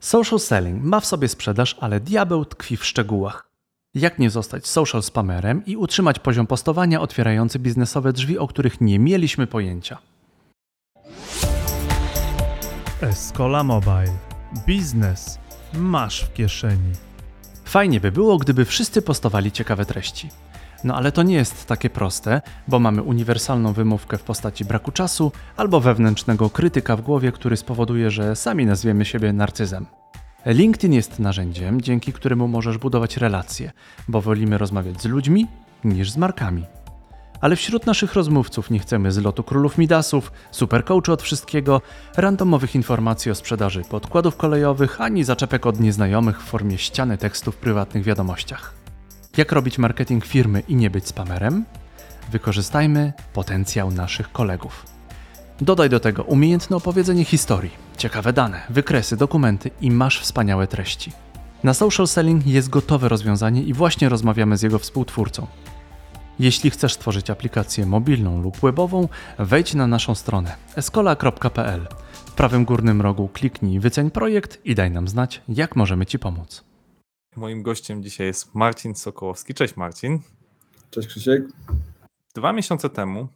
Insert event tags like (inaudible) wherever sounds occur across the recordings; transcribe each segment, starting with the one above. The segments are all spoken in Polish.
Social selling ma w sobie sprzedaż, ale diabeł tkwi w szczegółach. Jak nie zostać social spamerem i utrzymać poziom postowania otwierający biznesowe drzwi, o których nie mieliśmy pojęcia. Escola Mobile. Biznes masz w kieszeni. Fajnie by było, gdyby wszyscy postowali ciekawe treści. No ale to nie jest takie proste, bo mamy uniwersalną wymówkę w postaci braku czasu albo wewnętrznego krytyka w głowie, który spowoduje, że sami nazwiemy siebie narcyzem. LinkedIn jest narzędziem, dzięki któremu możesz budować relacje, bo wolimy rozmawiać z ludźmi niż z markami. Ale wśród naszych rozmówców nie chcemy zlotu królów Midasów, supercoachy od wszystkiego, randomowych informacji o sprzedaży podkładów kolejowych, ani zaczepek od nieznajomych w formie ściany tekstu w prywatnych wiadomościach. Jak robić marketing firmy i nie być spamerem? Wykorzystajmy potencjał naszych kolegów. Dodaj do tego umiejętne opowiedzenie historii, ciekawe dane, wykresy, dokumenty i masz wspaniałe treści. Na social selling jest gotowe rozwiązanie i właśnie rozmawiamy z jego współtwórcą. Jeśli chcesz stworzyć aplikację mobilną lub webową, wejdź na naszą stronę escola.pl. W prawym górnym rogu kliknij wyceń projekt i daj nam znać, jak możemy Ci pomóc. Moim gościem dzisiaj jest Marcin Sokołowski. Cześć Marcin. Cześć Krzysiek. Dwa miesiące temu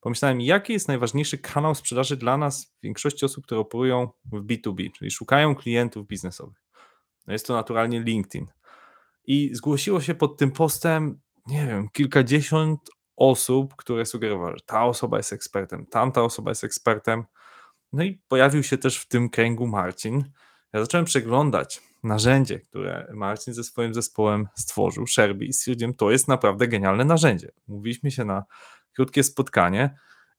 pomyślałem, jaki jest najważniejszy kanał sprzedaży dla nas, większości osób, które operują w B2B, czyli szukają klientów biznesowych. No jest to naturalnie LinkedIn. I zgłosiło się pod tym postem, nie wiem, kilkadziesiąt osób, które sugerowały, że ta osoba jest ekspertem, tamta osoba jest ekspertem. No i pojawił się też w tym kręgu Marcin. Ja zacząłem przeglądać narzędzie, które Marcin ze swoim zespołem stworzył, Sherby, i stwierdziłem, to jest naprawdę genialne narzędzie. Mówiliśmy się na krótkie spotkanie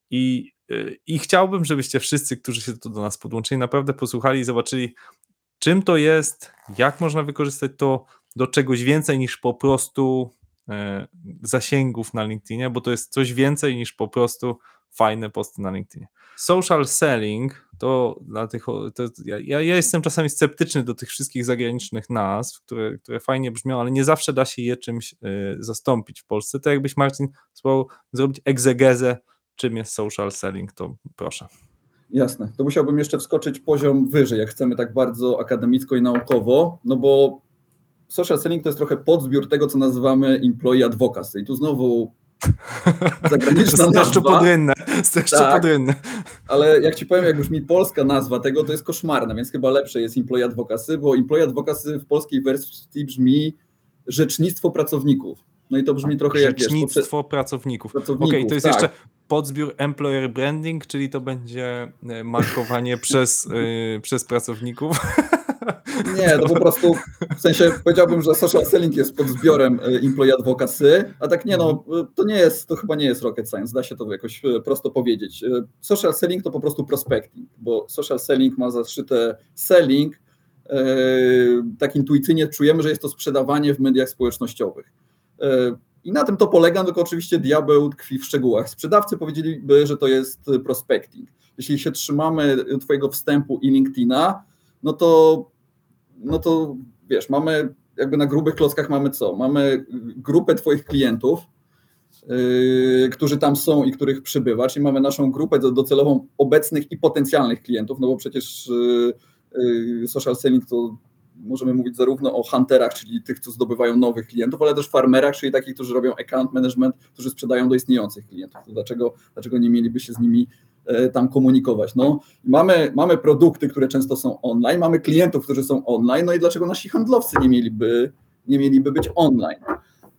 i, y, i chciałbym, żebyście wszyscy, którzy się tu do nas podłączyli, naprawdę posłuchali i zobaczyli, czym to jest, jak można wykorzystać to do czegoś więcej niż po prostu e, zasięgów na LinkedInie, bo to jest coś więcej niż po prostu fajne posty na LinkedInie. Social selling to dla tych. To ja, ja jestem czasami sceptyczny do tych wszystkich zagranicznych nazw, które, które fajnie brzmią, ale nie zawsze da się je czymś y, zastąpić w Polsce. To jakbyś, Marcin, spróbował zrobić egzegezę, czym jest social selling, to proszę. Jasne. To musiałbym jeszcze wskoczyć poziom wyżej, jak chcemy tak bardzo akademicko i naukowo, no bo social selling to jest trochę podzbiór tego, co nazywamy employee advocacy. I tu znowu zagraniczna nazwa. podrynne, tak, Ale jak ci powiem, jak już mi polska nazwa tego, to jest koszmarna, więc chyba lepsze jest employee advocacy, bo employee advocacy w polskiej wersji brzmi rzecznictwo pracowników. No i to brzmi trochę jak Rzecznictwo wiesz, pracowników. pracowników Okej, okay, to jest tak. jeszcze podzbiór employer branding, czyli to będzie e, markowanie (laughs) przez, yy, przez pracowników. (laughs) Nie, to po prostu w sensie powiedziałbym, że social selling jest pod zbiorem e, employee advocacy, a tak nie no, to nie jest, to chyba nie jest rocket science, da się to jakoś e, prosto powiedzieć. E, social selling to po prostu prospecting, bo social selling ma zaszyte selling, tak intuicyjnie czujemy, że jest to sprzedawanie w mediach społecznościowych. I na tym to polega, tylko oczywiście diabeł tkwi w szczegółach. Sprzedawcy powiedzieliby, że to jest prospecting. Jeśli się trzymamy Twojego wstępu i LinkedIna, no to no to wiesz, mamy jakby na grubych klockach mamy co? Mamy grupę Twoich klientów, yy, którzy tam są i których przybywa, czyli mamy naszą grupę docelową obecnych i potencjalnych klientów, no bo przecież yy, yy, social selling to możemy mówić zarówno o hunterach, czyli tych, co zdobywają nowych klientów, ale też farmerach, czyli takich, którzy robią account management, którzy sprzedają do istniejących klientów. dlaczego, dlaczego nie mieliby się z nimi tam komunikować. No, mamy, mamy produkty, które często są online, mamy klientów, którzy są online, no i dlaczego nasi handlowcy nie mieliby, nie mieliby być online?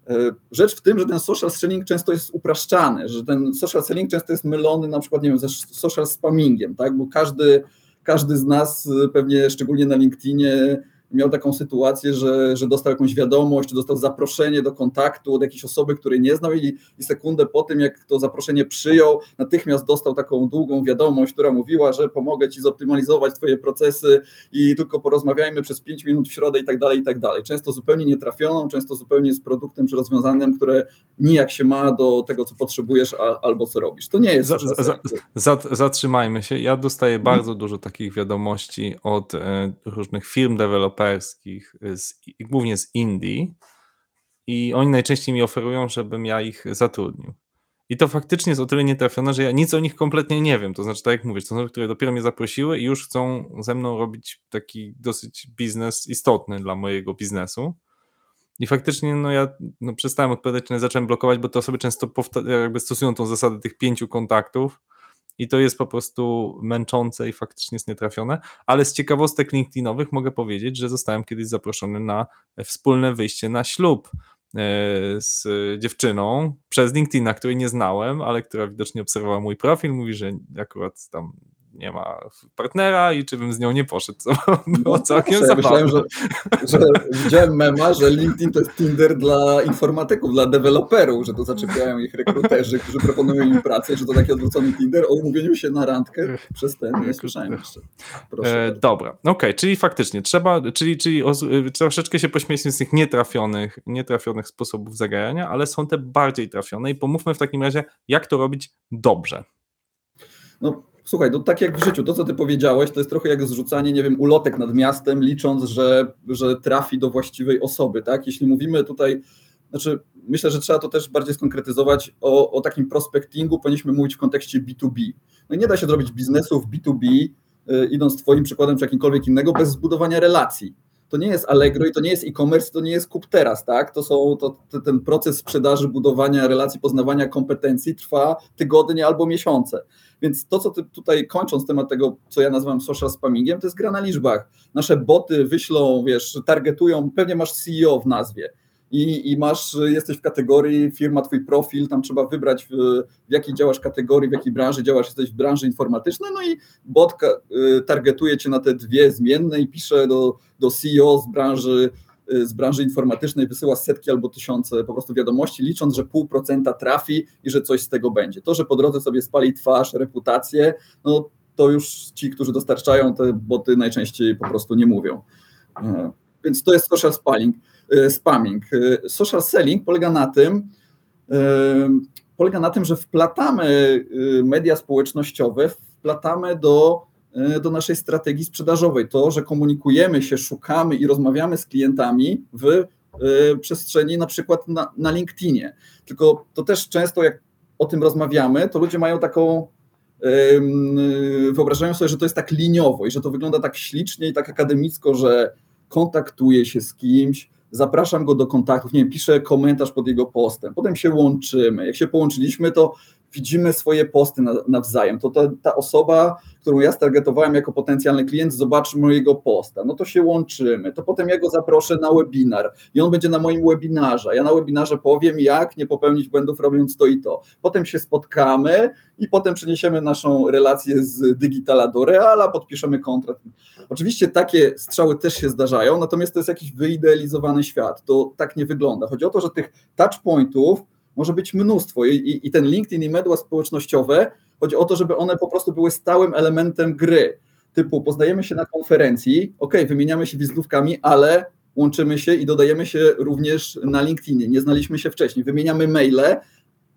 E, rzecz w tym, że ten social selling często jest upraszczany, że ten social selling często jest mylony na przykład nie wiem, ze social spammingiem, tak? bo każdy, każdy z nas pewnie szczególnie na LinkedInie miał taką sytuację, że, że dostał jakąś wiadomość, czy dostał zaproszenie do kontaktu od jakiejś osoby, której nie znał i, i sekundę po tym, jak to zaproszenie przyjął, natychmiast dostał taką długą wiadomość, która mówiła, że pomogę Ci zoptymalizować Twoje procesy i tylko porozmawiajmy przez 5 minut w środę i tak dalej, i tak dalej. Często zupełnie nietrafioną, często zupełnie z produktem czy rozwiązaniem, które nijak się ma do tego, co potrzebujesz a, albo co robisz. To nie jest... Za, za, za, zatrzymajmy się. Ja dostaję bardzo dużo takich wiadomości od e, różnych firm deweloperów, deweloperskich, z, głównie z Indii, i oni najczęściej mi oferują, żebym ja ich zatrudnił. I to faktycznie jest o tyle nietrafione, że ja nic o nich kompletnie nie wiem. To znaczy, tak jak mówisz, to są osoby, które dopiero mnie zaprosiły i już chcą ze mną robić taki dosyć biznes istotny dla mojego biznesu. I faktycznie no ja no, przestałem odpowiadać, zacząłem blokować, bo te osoby często jakby stosują tą zasadę tych pięciu kontaktów i to jest po prostu męczące i faktycznie jest nietrafione. Ale z ciekawostek LinkedInowych mogę powiedzieć, że zostałem kiedyś zaproszony na wspólne wyjście na ślub e, z dziewczyną przez LinkedIna, której nie znałem, ale która widocznie obserwowała mój profil, mówi, że akurat tam nie ma partnera i czy bym z nią nie poszedł, co (laughs) było No, całkiem proszę, ja myślałem, zabawne. że, że widziałem mema, że LinkedIn to jest Tinder dla informatyków, dla deweloperów, że to zaczepiają ich rekruterzy, którzy proponują im pracę, że to taki odwrócony Tinder o umówieniu się na randkę przez ten, nie słyszałem jeszcze. Proszę E, dobra, okej, czyli faktycznie trzeba, czyli, czyli o, y, troszeczkę się pośmieliśmy z tych nietrafionych, nietrafionych sposobów zagrania, ale są te bardziej trafione i pomówmy w takim razie, jak to robić dobrze. No, słuchaj, no tak jak w życiu, to co ty powiedziałeś, to jest trochę jak zrzucanie, nie wiem, ulotek nad miastem, licząc, że, że trafi do właściwej osoby, tak? Jeśli mówimy tutaj, znaczy myślę, że trzeba to też bardziej skonkretyzować, o, o takim prospectingu powinniśmy mówić w kontekście B2B. No nie da się zrobić biznesu w B2B, y, idąc twoim przykładem czy jakimkolwiek innego, bez zbudowania relacji. To nie jest Allegro i to nie jest e-commerce, to nie jest kup teraz, tak? To są, to, to, ten proces sprzedaży, budowania relacji, poznawania kompetencji trwa tygodnie albo miesiące. Więc to, co ty tutaj kończąc temat tego, co ja nazywam social spammingiem, to jest gra na liczbach. Nasze boty wyślą, wiesz, targetują, pewnie masz CEO w nazwie i, i masz, jesteś w kategorii, firma, twój profil, tam trzeba wybrać w, w jakiej działasz kategorii, w jakiej branży działasz, jesteś w branży informatycznej, no i bot y, targetuje cię na te dwie zmienne i pisze do, do CEO z branży y, z branży informatycznej wysyła setki albo tysiące po prostu wiadomości, licząc, że pół procenta trafi i że coś z tego będzie. To, że po drodze sobie spali twarz, reputację, no to już ci, którzy dostarczają te boty najczęściej po prostu nie mówią. Więc to jest social spamming. e, spamming. E, Social selling polega na tym, e, polega na tym, że wplatamy media społecznościowe, wplatamy do, do naszej strategii sprzedażowej. To, że komunikujemy się, szukamy i rozmawiamy z klientami w przestrzeni na przykład na, na LinkedInie. Tylko to też często jak o tym rozmawiamy, to ludzie mają taką wyobrażają sobie, że to jest tak liniowo i że to wygląda tak ślicznie i tak akademicko, że kontaktuję się z kimś, zapraszam go do kontaktów, nie wiem, piszę komentarz pod jego postem, potem się łączymy. Jak się połączyliśmy, to widzimy swoje posty na, nawzajem. To ta, ta osoba, którą ja stargetowałem jako potencjalny klient, zobaczy mojego posta. No to się łączymy. To potem ja go zaproszę na webinar i on będzie na moim webinarze. Ja na webinarze powiem, jak nie popełnić błędów robiąc to i to. Potem się spotkamy i potem przeniesiemy naszą relację z digitala do reala, podpiszemy kontrakt. Oczywiście takie strzały też się zdarzają, natomiast to jest jakiś wyidealizowany świat. To tak nie wygląda. Chodzi o to, że tych touchpointów może być mnóstwo i, i, i ten LinkedIn i media społecznościowe, chodzi o to, żeby one po prostu były stałym elementem gry. Typu poznajemy się na konferencji, ok, wymieniamy się wizytówkami, ale łączymy się i dodajemy się również na LinkedInie. Nie znaliśmy się wcześniej, wymieniamy maile,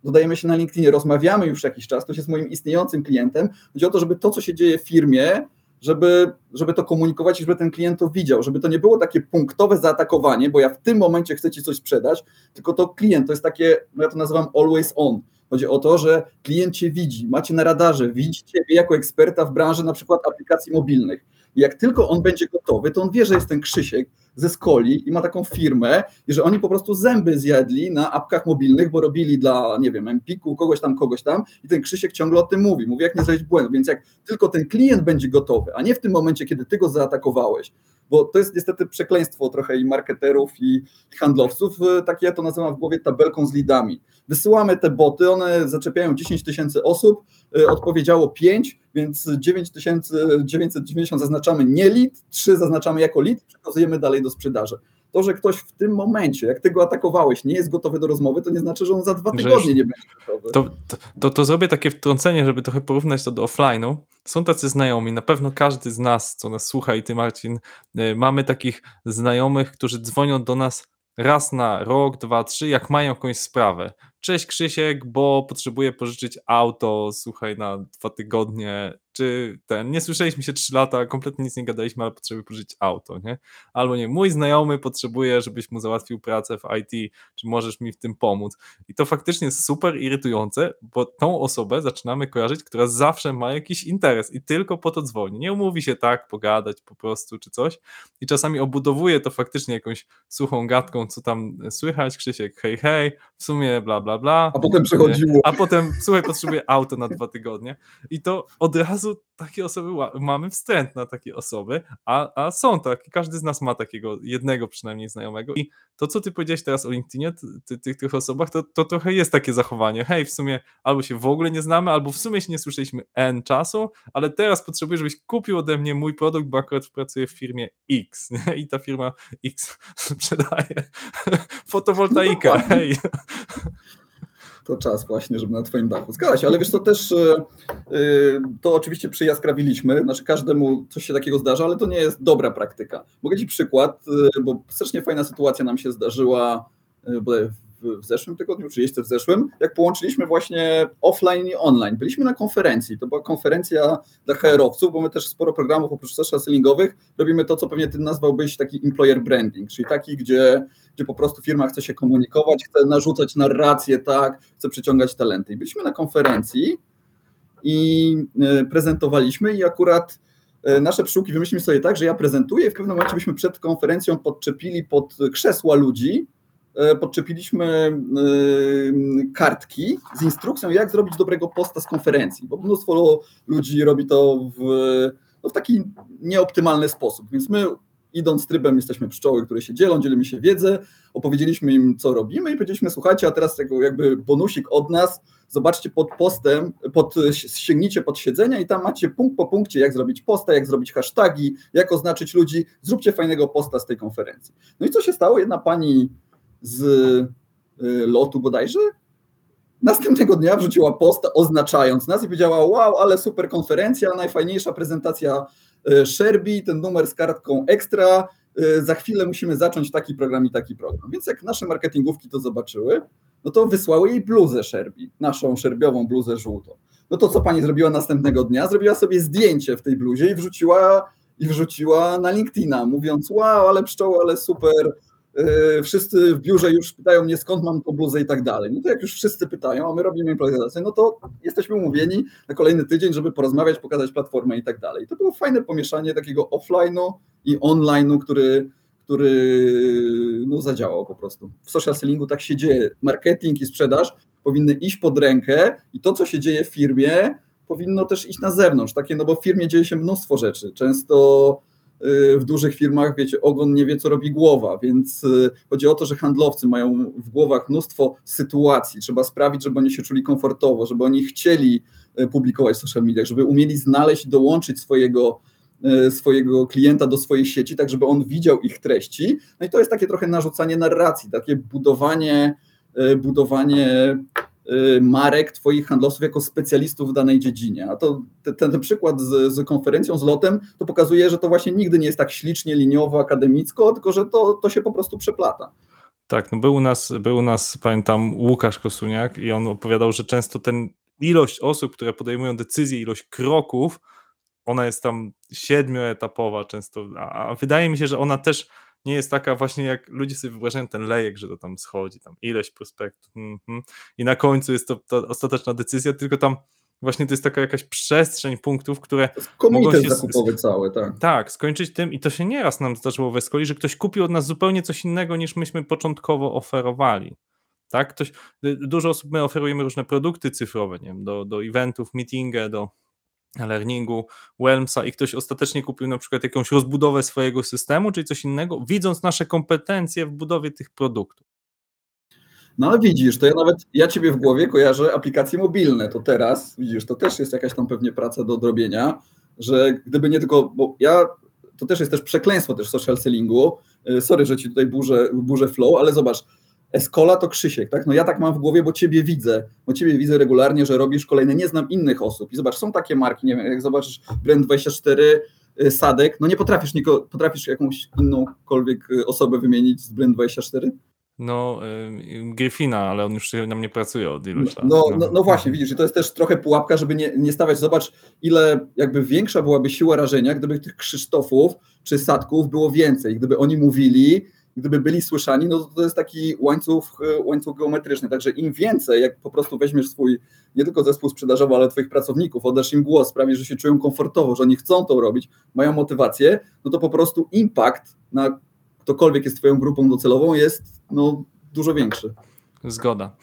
dodajemy się na LinkedInie, rozmawiamy już jakiś czas, ktoś jest moim istniejącym klientem. Chodzi o to, żeby to, co się dzieje w firmie, żeby, żeby to komunikować i żeby ten klient to widział, żeby to nie było takie punktowe zaatakowanie, bo ja w tym momencie chcę Ci coś sprzedać, tylko to klient, to jest takie, no ja to nazywam always on. Chodzi o to, że klient Cię widzi, macie na radarze, widzi jako eksperta w branży na przykład aplikacji mobilnych. I jak tylko on będzie gotowy, to on wie, że jest ten Krzysiek ze Skoli i ma taką firmę i że oni po prostu zęby zjadli na apkach mobilnych, bo robili dla, nie wiem, Empiku, kogoś tam, kogoś tam i ten Krzysiek ciągle o tym mówi, mówi jak nie zrobić błędu, więc jak tylko ten klient będzie gotowy, a nie w tym momencie, kiedy ty go zaatakowałeś, bo to jest niestety przekleństwo trochę i marketerów i, handlowców, takie ja to nazywam w głowie tabelką z lidami. Wysyłamy te boty, one zaczepiają 10 tysięcy osób, odpowiedziało 5, więc 9990 zaznaczamy nie lead, 3 zaznaczamy jako lead, przekazujemy dalej do sprzedaży. To, że ktoś w tym momencie, jak ty go atakowałeś, nie jest gotowy do rozmowy, to nie znaczy, że on za dwa tygodnie nie będzie gotowy. To, to, to, to zrobię takie wtrącenie, żeby trochę porównać to do offline'u. Są tacy znajomi, na pewno każdy z nas, co nas słucha i ty Marcin, y, mamy takich znajomych, którzy dzwonią do nas raz na rok, dwa, trzy, jak mają jakąś sprawę. Cześć Krzysiek, bo potrzebuję pożyczyć auto, słuchaj, na dwa tygodnie, czy ten, nie słyszeliśmy się 3 lata, kompletnie nic nie gadaliśmy, ale potrzebuję pożyczyć auto, nie? Albo nie, mój znajomy potrzebuje, żebyś mu załatwił pracę w IT, czy możesz mi w tym pomóc. I to faktycznie jest super irytujące, bo tą osobę zaczynamy kojarzyć, która zawsze ma jakiś interes i tylko po to dzwoni. Nie umówi się tak, pogadać po prostu, czy coś. I czasami obudowuje to faktycznie jakąś suchą gadką, co tam słychać, Krzysiek, hej, hej, w sumie bla, bla, bla. A potem przechodziło. A potem, słuchaj, potrzebuję auto na dwa tygodnie. I to od razu takie osoby, mamy wstręt na takie osoby, a, a są takie, każdy z nas ma takiego jednego przynajmniej znajomego. I to, co ty powiedziałeś teraz o LinkedInie, ty, ty, tych, osobach, to, to trochę jest takie zachowanie. Hej, w sumie albo się w ogóle nie znamy, albo w sumie się nie słyszeliśmy N czasu, ale teraz potrzebuję, żebyś kupił ode mnie mój produkt, bo akurat pracuję w firmie X nie? i ta firma X (laughs) sprzedaje fotowoltaikę. dokładnie. Hej. (laughs) To czas właśnie, żeby na twoim dachu. Zgadza się, ale wiesz, to też e, e, to oczywiście przyjaskrawiliśmy, znaczy każdemu coś się takiego zdarza, ale to nie jest dobra praktyka. Mogę ci przykład, e, bo strasznie fajna sytuacja nam się zdarzyła w, zeszłym tygodniu, czy jeszcze w zeszłym, jak połączyliśmy właśnie offline i online. Byliśmy na konferencji, to była konferencja dla HR-owców, bo my też sporo programów oprócz social sellingowych robimy to, co pewnie ty nazwałbyś taki employer branding, czyli taki, gdzie, gdzie po prostu firma chce się komunikować, chce narzucać narrację, tak, chce przyciągać talenty. I byliśmy na konferencji i e, prezentowaliśmy i akurat e, nasze pszczółki wymyśliliśmy sobie tak, że ja prezentuję i w pewnym momencie byśmy przed konferencją podczepili pod krzesła ludzi, podczepiliśmy e, kartki z instrukcją, jak zrobić dobrego posta z konferencji, bo mnóstwo ludzi robi to w, no w taki nieoptymalny sposób, więc my idąc trybem jesteśmy pszczoły, które się dzielą, dzielimy się wiedzę, opowiedzieliśmy im, co robimy i powiedzieliśmy, słuchajcie, a teraz jakby bonusik od nas, zobaczcie pod postem, pod, sięgnijcie pod siedzenia i tam macie punkt po punkcie, jak zrobić posta, jak zrobić hashtagi, jak oznaczyć ludzi, zróbcie fajnego posta z tej konferencji. No i co się stało? Jedna pani z y, lotu bodajże następnego dnia wrzuciła posta oznaczając nas i powiedziała, wow, ale super konferencja, najfajniejsza prezentacja y, Sherby, ten numer z kartką ekstra, y, za chwilę musimy zacząć taki program i taki program. Więc jak nasze marketingówki to zobaczyły, no to wysłały jej bluzę Sherby, naszą szerbiową bluzę żółtą. No to co pani zrobiła następnego dnia? Zrobiła sobie zdjęcie w tej bluzie i wrzuciła, i wrzuciła na LinkedIna, mówiąc, wow, ale pszczoły, ale super, wszyscy w biurze już pytają mnie, skąd mam tą bluzę i tak dalej. No to jak już wszyscy pytają, a my robimy implementację, no to jesteśmy umówieni na kolejny tydzień, żeby porozmawiać, pokazać platformę i tak dalej. To było fajne pomieszanie takiego offline'u i online'u, który, który no, zadziałał po prostu. W social sellingu tak się dzieje. Marketing i sprzedaż powinny iść pod rękę i to, co się dzieje w firmie, powinno też iść na zewnątrz. Takie, no bo w firmie dzieje się mnóstwo rzeczy. Często w dużych firmach, wiecie, ogon nie wie, co robi głowa, więc y, chodzi o to, że handlowcy mają w głowach mnóstwo sytuacji. Trzeba sprawić, żeby oni się czuli komfortowo, żeby oni chcieli y, publikować w social mediach, żeby umieli znaleźć dołączyć swojego swojego klienta do swojej sieci, tak żeby on widział ich treści. No i to jest takie trochę narzucanie narracji, takie budowanie, budowanie marek twoich handlowców jako specjalistów w danej dziedzinie. A to ten, ten przykład z, z, konferencją, z lotem, to pokazuje, że to właśnie nigdy nie jest tak ślicznie, liniowo, akademicko, tylko że to, to się po prostu przeplata. Tak, no był u nas, był u nas, pamiętam, Łukasz Kosuniak i on opowiadał, że często ten ilość osób, które podejmują decyzje, ilość kroków, ona jest tam siedmioetapowa często, a wydaje mi się, że ona też nie jest taka właśnie jak ludzie sobie wyobrażają ten lejek, że to tam schodzi, tam ileś prospektów mm -hmm. i na końcu jest to, to ostateczna decyzja, tylko tam właśnie to jest taka jakaś przestrzeń punktów, które mogą się zakupowy całe, tak. Tak, skończyć tym i to się nieraz nam zdarzyło w Escoli, że ktoś kupił od nas zupełnie coś innego niż myśmy początkowo oferowali. Tak, ktoś, dużo osób, my oferujemy różne produkty cyfrowe, nie wiem, do, do eventów, meetingę, do learningu Whelmsa i ktoś ostatecznie kupił na przykład jakąś rozbudowę swojego systemu, czyli coś innego, widząc nasze kompetencje w budowie tych produktów. No ale widzisz, to ja nawet, ja Ciebie w głowie kojarzę aplikacje mobilne, to teraz, widzisz, to też jest jakaś tam pewnie praca do odrobienia, że gdyby nie tylko, bo ja, to też jest też przekleństwo też social sellingu, sorry, że Ci tutaj burzę, burzę flow, ale zobacz, Escola to Krzysiek, tak? No ja tak mam w głowie, bo ciebie widzę, bo ciebie widzę regularnie, że robisz kolejne, nie znam innych osób. I zobacz, są takie marki, nie wiem, jak zobaczysz Brand24, Sadek, no nie potrafisz, niko, potrafisz jakąś innąkolwiek osobę wymienić z Brand24? no, y, Gryfina, ale on już na mnie pracuje od iluś lat. No, no, no właśnie, widzisz, i to jest też trochę pułapka, żeby nie, nie stawać. Zobacz, ile jakby większa byłaby siła rażenia, gdyby tych Krzysztofów czy Sadków było więcej. Gdyby oni mówili, gdyby byli słyszani, no to, jest taki łańcuch, e, łańcuch geometryczny. Także im więcej, jak po prostu weźmiesz swój, nie tylko zespół sprzedażowy, ale twoich pracowników, oddasz im głos, sprawisz, że się czują komfortowo, że oni chcą to robić, mają motywację, no to po prostu impact na ktokolwiek jest twoją grupą docelową jest no, dużo większy. Zgoda.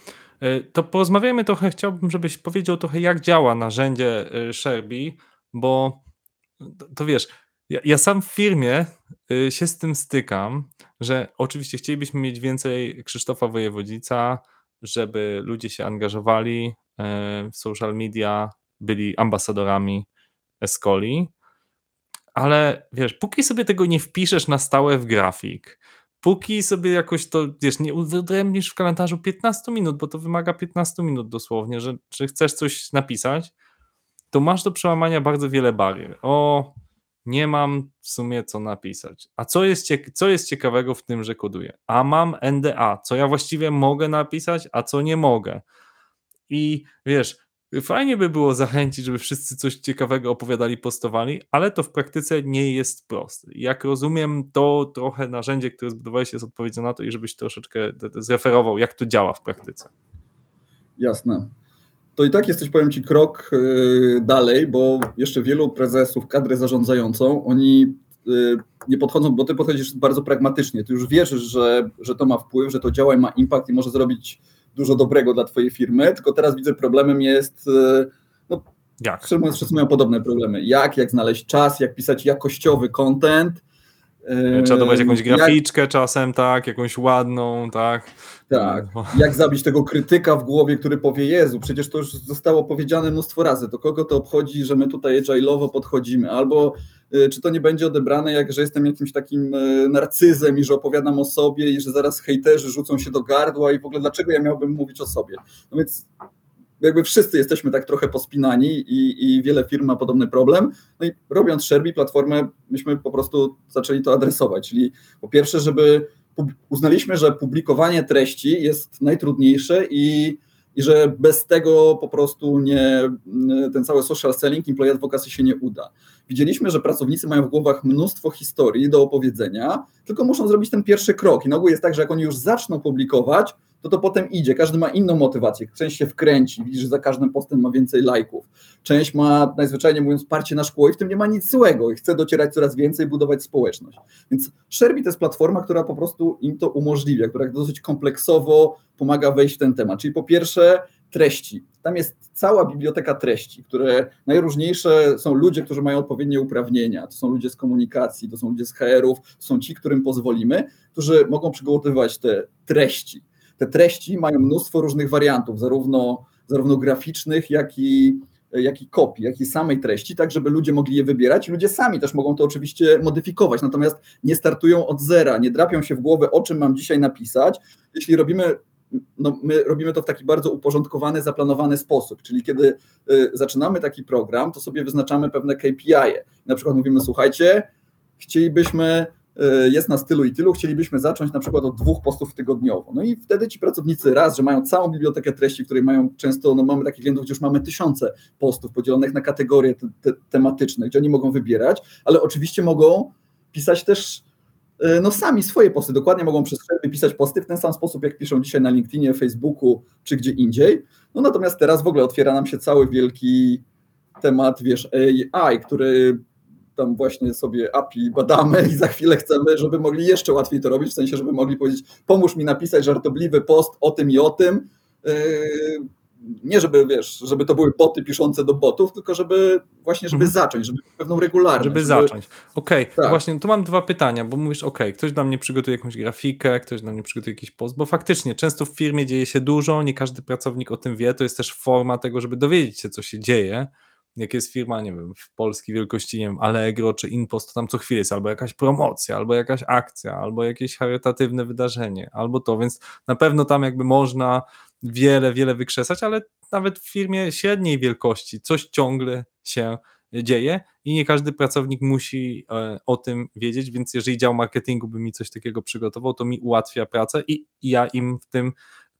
Y, To porozmawiajmy trochę, chciałbym, żebyś powiedział trochę, jak działa narzędzie y, Sherby, bo to, to wiesz, ja, ja sam w firmie y, się z tym stykam, że oczywiście chcielibyśmy mieć więcej Krzysztofa Wojewodzica, żeby ludzie się angażowali w social media, byli ambasadorami Escoli, ale wiesz, póki sobie tego nie wpiszesz na stałe w grafik, póki sobie jakoś to, wiesz, nie wyodrębnisz w kalendarzu 15 minut, bo to wymaga 15 minut dosłownie, że, że chcesz coś napisać, to masz do przełamania bardzo wiele barier. O, nie mam w sumie co napisać. A co jest, co jest ciekawego w tym, że koduję? A mam NDA, co ja właściwie mogę napisać, a co nie mogę. I wiesz, fajnie by było zachęcić, żeby wszyscy coś ciekawego opowiadali, postowali, ale to w praktyce nie jest proste. Jak rozumiem, to trochę narzędzie, które zbudowałeś, jest odpowiedzią na to i żebyś troszeczkę zreferował, jak to działa w praktyce. Jasne. To i tak jesteś, powiem Ci, krok y, dalej, bo jeszcze wielu prezesów, kadrę zarządzającą, oni y, nie podchodzą, bo Ty podchodzisz bardzo pragmatycznie. Ty już wierzysz, że, że to ma wpływ, że to działa i ma impact i może zrobić dużo dobrego dla Twojej firmy, tylko teraz widzę, problemem jest, y, no, Jak? wszyscy mają podobne problemy. Jak, jak znaleźć czas, jak pisać jakościowy content. Y, Trzeba dobrać jakąś jak- graficzkę czasem, tak, jakąś ładną, tak. Tak. No. (laughs) Jak zabić tego krytyka w głowie, który powie, Jezu, przecież to już zostało powiedziane mnóstwo razy, to kogo to obchodzi, że my tutaj agile'owo podchodzimy, albo y, czy to nie będzie odebrane, jak że jestem jakimś takim y, narcyzem i że opowiadam o sobie i że zaraz hejterzy rzucą się do gardła i w ogóle dlaczego ja miałbym mówić o sobie. No więc jakby wszyscy jesteśmy tak trochę pospinani i, i wiele firm ma podobny problem. No i robiąc Sherby platformę, myśmy po prostu zaczęli to adresować, czyli po pierwsze, żeby uznaliśmy, że publikowanie treści jest najtrudniejsze i, i że bez tego po prostu nie, ten cały social selling, employee advocacy się nie uda. Widzieliśmy, że pracownicy mają w głowach mnóstwo historii do opowiedzenia, tylko muszą zrobić ten pierwszy krok. I na ogół jest tak, że jak oni już zaczną publikować, to to potem idzie. Każdy ma inną motywację. Część się wkręci, widzisz, że za każdym postem ma więcej lajków. Część ma, najzwyczajniej mówiąc, parcie na szkło i w tym nie ma nic złego i chce docierać coraz więcej, budować społeczność. Więc Sherby to jest platforma, która po prostu im to umożliwia, która dosyć kompleksowo pomaga wejść w ten temat. Czyli po pierwsze treści. Tam jest cała biblioteka treści, które najróżniejsze są ludzie, którzy mają odpowiednie uprawnienia. To są ludzie z komunikacji, to są ludzie z HR-ów, to są ci, którym pozwolimy, którzy mogą przygotowywać te treści. Te treści mają mnóstwo różnych wariantów, zarówno, zarówno graficznych, jak i, jak i kopii, jak i samej treści, tak żeby ludzie mogli je wybierać. Ludzie sami też mogą to oczywiście modyfikować, natomiast nie startują od zera, nie drapią się w głowę, o czym mam dzisiaj napisać. Jeśli robimy no, my robimy to w taki bardzo uporządkowany, zaplanowany sposób, czyli kiedy y, zaczynamy taki program, to sobie wyznaczamy pewne KPI. Na przykład mówimy, słuchajcie, chcielibyśmy, jest na stylu i tylu, chcielibyśmy zacząć na przykład od dwóch postów tygodniowo. No i wtedy ci pracownicy raz, że mają całą bibliotekę treści, której mają często, no mamy takich klientów, gdzie już mamy tysiące postów podzielonych na kategorie te, te, tematyczne, gdzie oni mogą wybierać, ale oczywiście mogą pisać też no sami swoje posty, dokładnie mogą przez Sherby pisać posty w ten sam sposób, jak piszą dzisiaj na LinkedInie, Facebooku czy gdzie indziej. No natomiast teraz w ogóle otwiera nam się cały wielki temat, wiesz, AI, który tam właśnie sobie API badamy i za chwilę chcemy, żeby mogli jeszcze łatwiej to robić, w sensie, żeby mogli powiedzieć, pomóż mi napisać żartobliwy post o tym i o tym, nie żeby, wiesz, żeby to były boty piszące do botów, tylko żeby właśnie, żeby Mhm. zacząć, żeby pewną regularność. Żeby zacząć. Okej, Tak. właśnie tu mam dwa pytania, bo mówisz, ok, ktoś dla mnie przygotuje jakąś grafikę, ktoś dla mnie przygotuje jakiś post, bo faktycznie często w firmie dzieje się dużo, nie każdy pracownik o tym wie, to jest też forma tego, żeby dowiedzieć się, co się dzieje. Jak jest firma, nie wiem, w polskiej wielkości, nie wiem, Allegro czy Inpost, to tam co chwilę jest albo jakaś promocja, albo jakaś akcja, albo jakieś charytatywne wydarzenie, albo to, więc na pewno tam jakby można wiele, wiele wykrzesać, ale nawet w firmie średniej wielkości coś ciągle się dzieje i nie każdy pracownik musi e, o tym wiedzieć, więc jeżeli dział marketingu by mi coś takiego przygotował, to mi ułatwia pracę i, i ja im w tym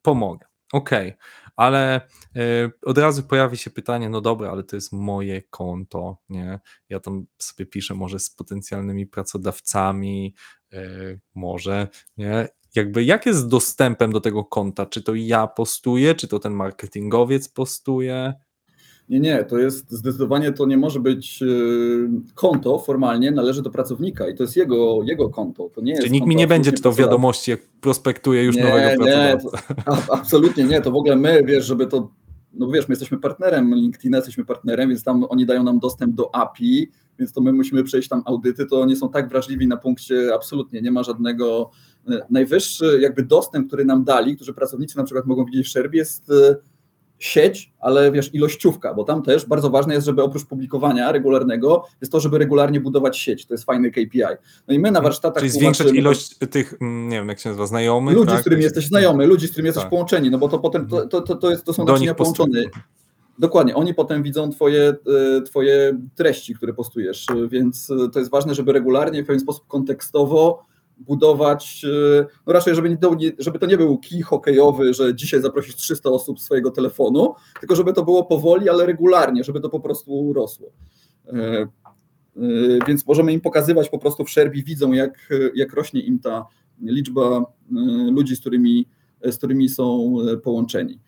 pomogę. Okej, okay. ale y, od razu pojawi się pytanie, no dobra, ale to jest moje konto, nie? Ja tam sobie piszę może z potencjalnymi pracodawcami, y, może, nie? Jakby jak jest dostępem do tego konta? Czy to ja postuję, czy to ten marketingowiec postuje? Nie, nie, to jest zdecydowanie to nie może być y, konto formalnie, należy do pracownika i to jest jego, jego konto. To nie jest Czyli nikt mi nie będzie czytał wiadomości, jak prospektuje już nie, nowego pracownika. Absolutnie nie, to w ogóle my, wiesz, żeby to, no wiesz, my jesteśmy partnerem LinkedIna, jesteśmy partnerem, więc tam oni dają nam dostęp do API, więc to my musimy przejść tam audyty, to oni są tak wrażliwi na punkcie, absolutnie nie ma żadnego, y, najwyższy jakby dostęp, który nam dali, którzy pracownicy na przykład mogą widzieć w Szerbie jest y, sieć, ale wiesz, ilościówka, bo tam też bardzo ważne jest, żeby oprócz publikowania regularnego, jest to, żeby regularnie budować sieć. To jest fajny KPI. No i my na warsztatach. Czyli zwiększać ilość tych, mm, nie wiem, jak się nazywa, znajomych. Ludzi, tak? z którymi jesteś znajomy, ludzi, z którymi jesteś tak. połączeni, no bo to potem to, to, to, to, jest, to są Do naczynia połączone. Dokładnie, oni potem widzą twoje, e, twoje treści, które postujesz, więc to jest ważne, żeby regularnie w pewien sposób kontekstowo budować, e, no raczej, żeby, nie, żeby to nie był kij hokejowy, że dzisiaj zaprosisz 300 osób swojego telefonu, tylko żeby to było powoli, ale regularnie, żeby to po prostu rosło. E, e, więc możemy im pokazywać po prostu w Szerbii, widzą jak, jak rośnie im ta liczba ludzi, z którymi, z którymi są połączeni.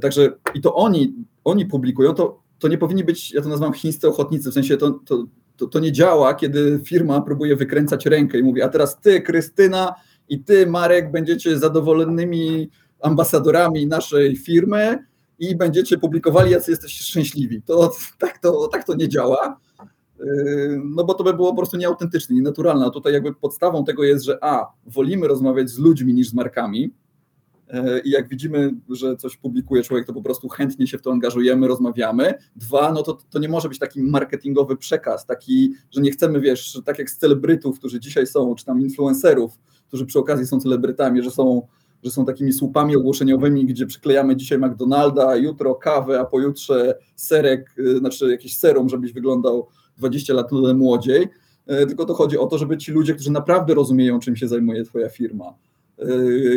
Także i to oni, oni publikują, to, to nie powinni być, ja to nazywam chińscy ochotnicy, w sensie to, to to, to nie działa, kiedy firma próbuje wykręcać rękę i mówi, a teraz ty, Krystyna i ty, Marek, będziecie zadowolonymi ambasadorami naszej firmy i będziecie publikowali, jacy jesteście szczęśliwi. To tak to, tak to nie działa. Yy, no bo to by było po prostu nieautentyczne, nienaturalne. A tutaj jakby podstawą tego jest, że a, wolimy rozmawiać z ludźmi niż z markami, i jak widzimy, że coś publikuje człowiek, to po prostu chętnie się w to angażujemy, rozmawiamy. Dwa, no to, to nie może być taki marketingowy przekaz, taki, że nie chcemy, wiesz, tak jak z celebrytów, którzy dzisiaj są, czy tam influencerów, którzy przy okazji są celebrytami, że są, że są takimi słupami ogłoszeniowymi, gdzie przyklejamy dzisiaj McDonalda, jutro kawę, a pojutrze serek, y, znaczy jakiś serum, żebyś wyglądał 20 lat młodziej. Y, tylko to chodzi o to, żeby ci ludzie, którzy naprawdę rozumieją, czym się zajmuje Twoja firma,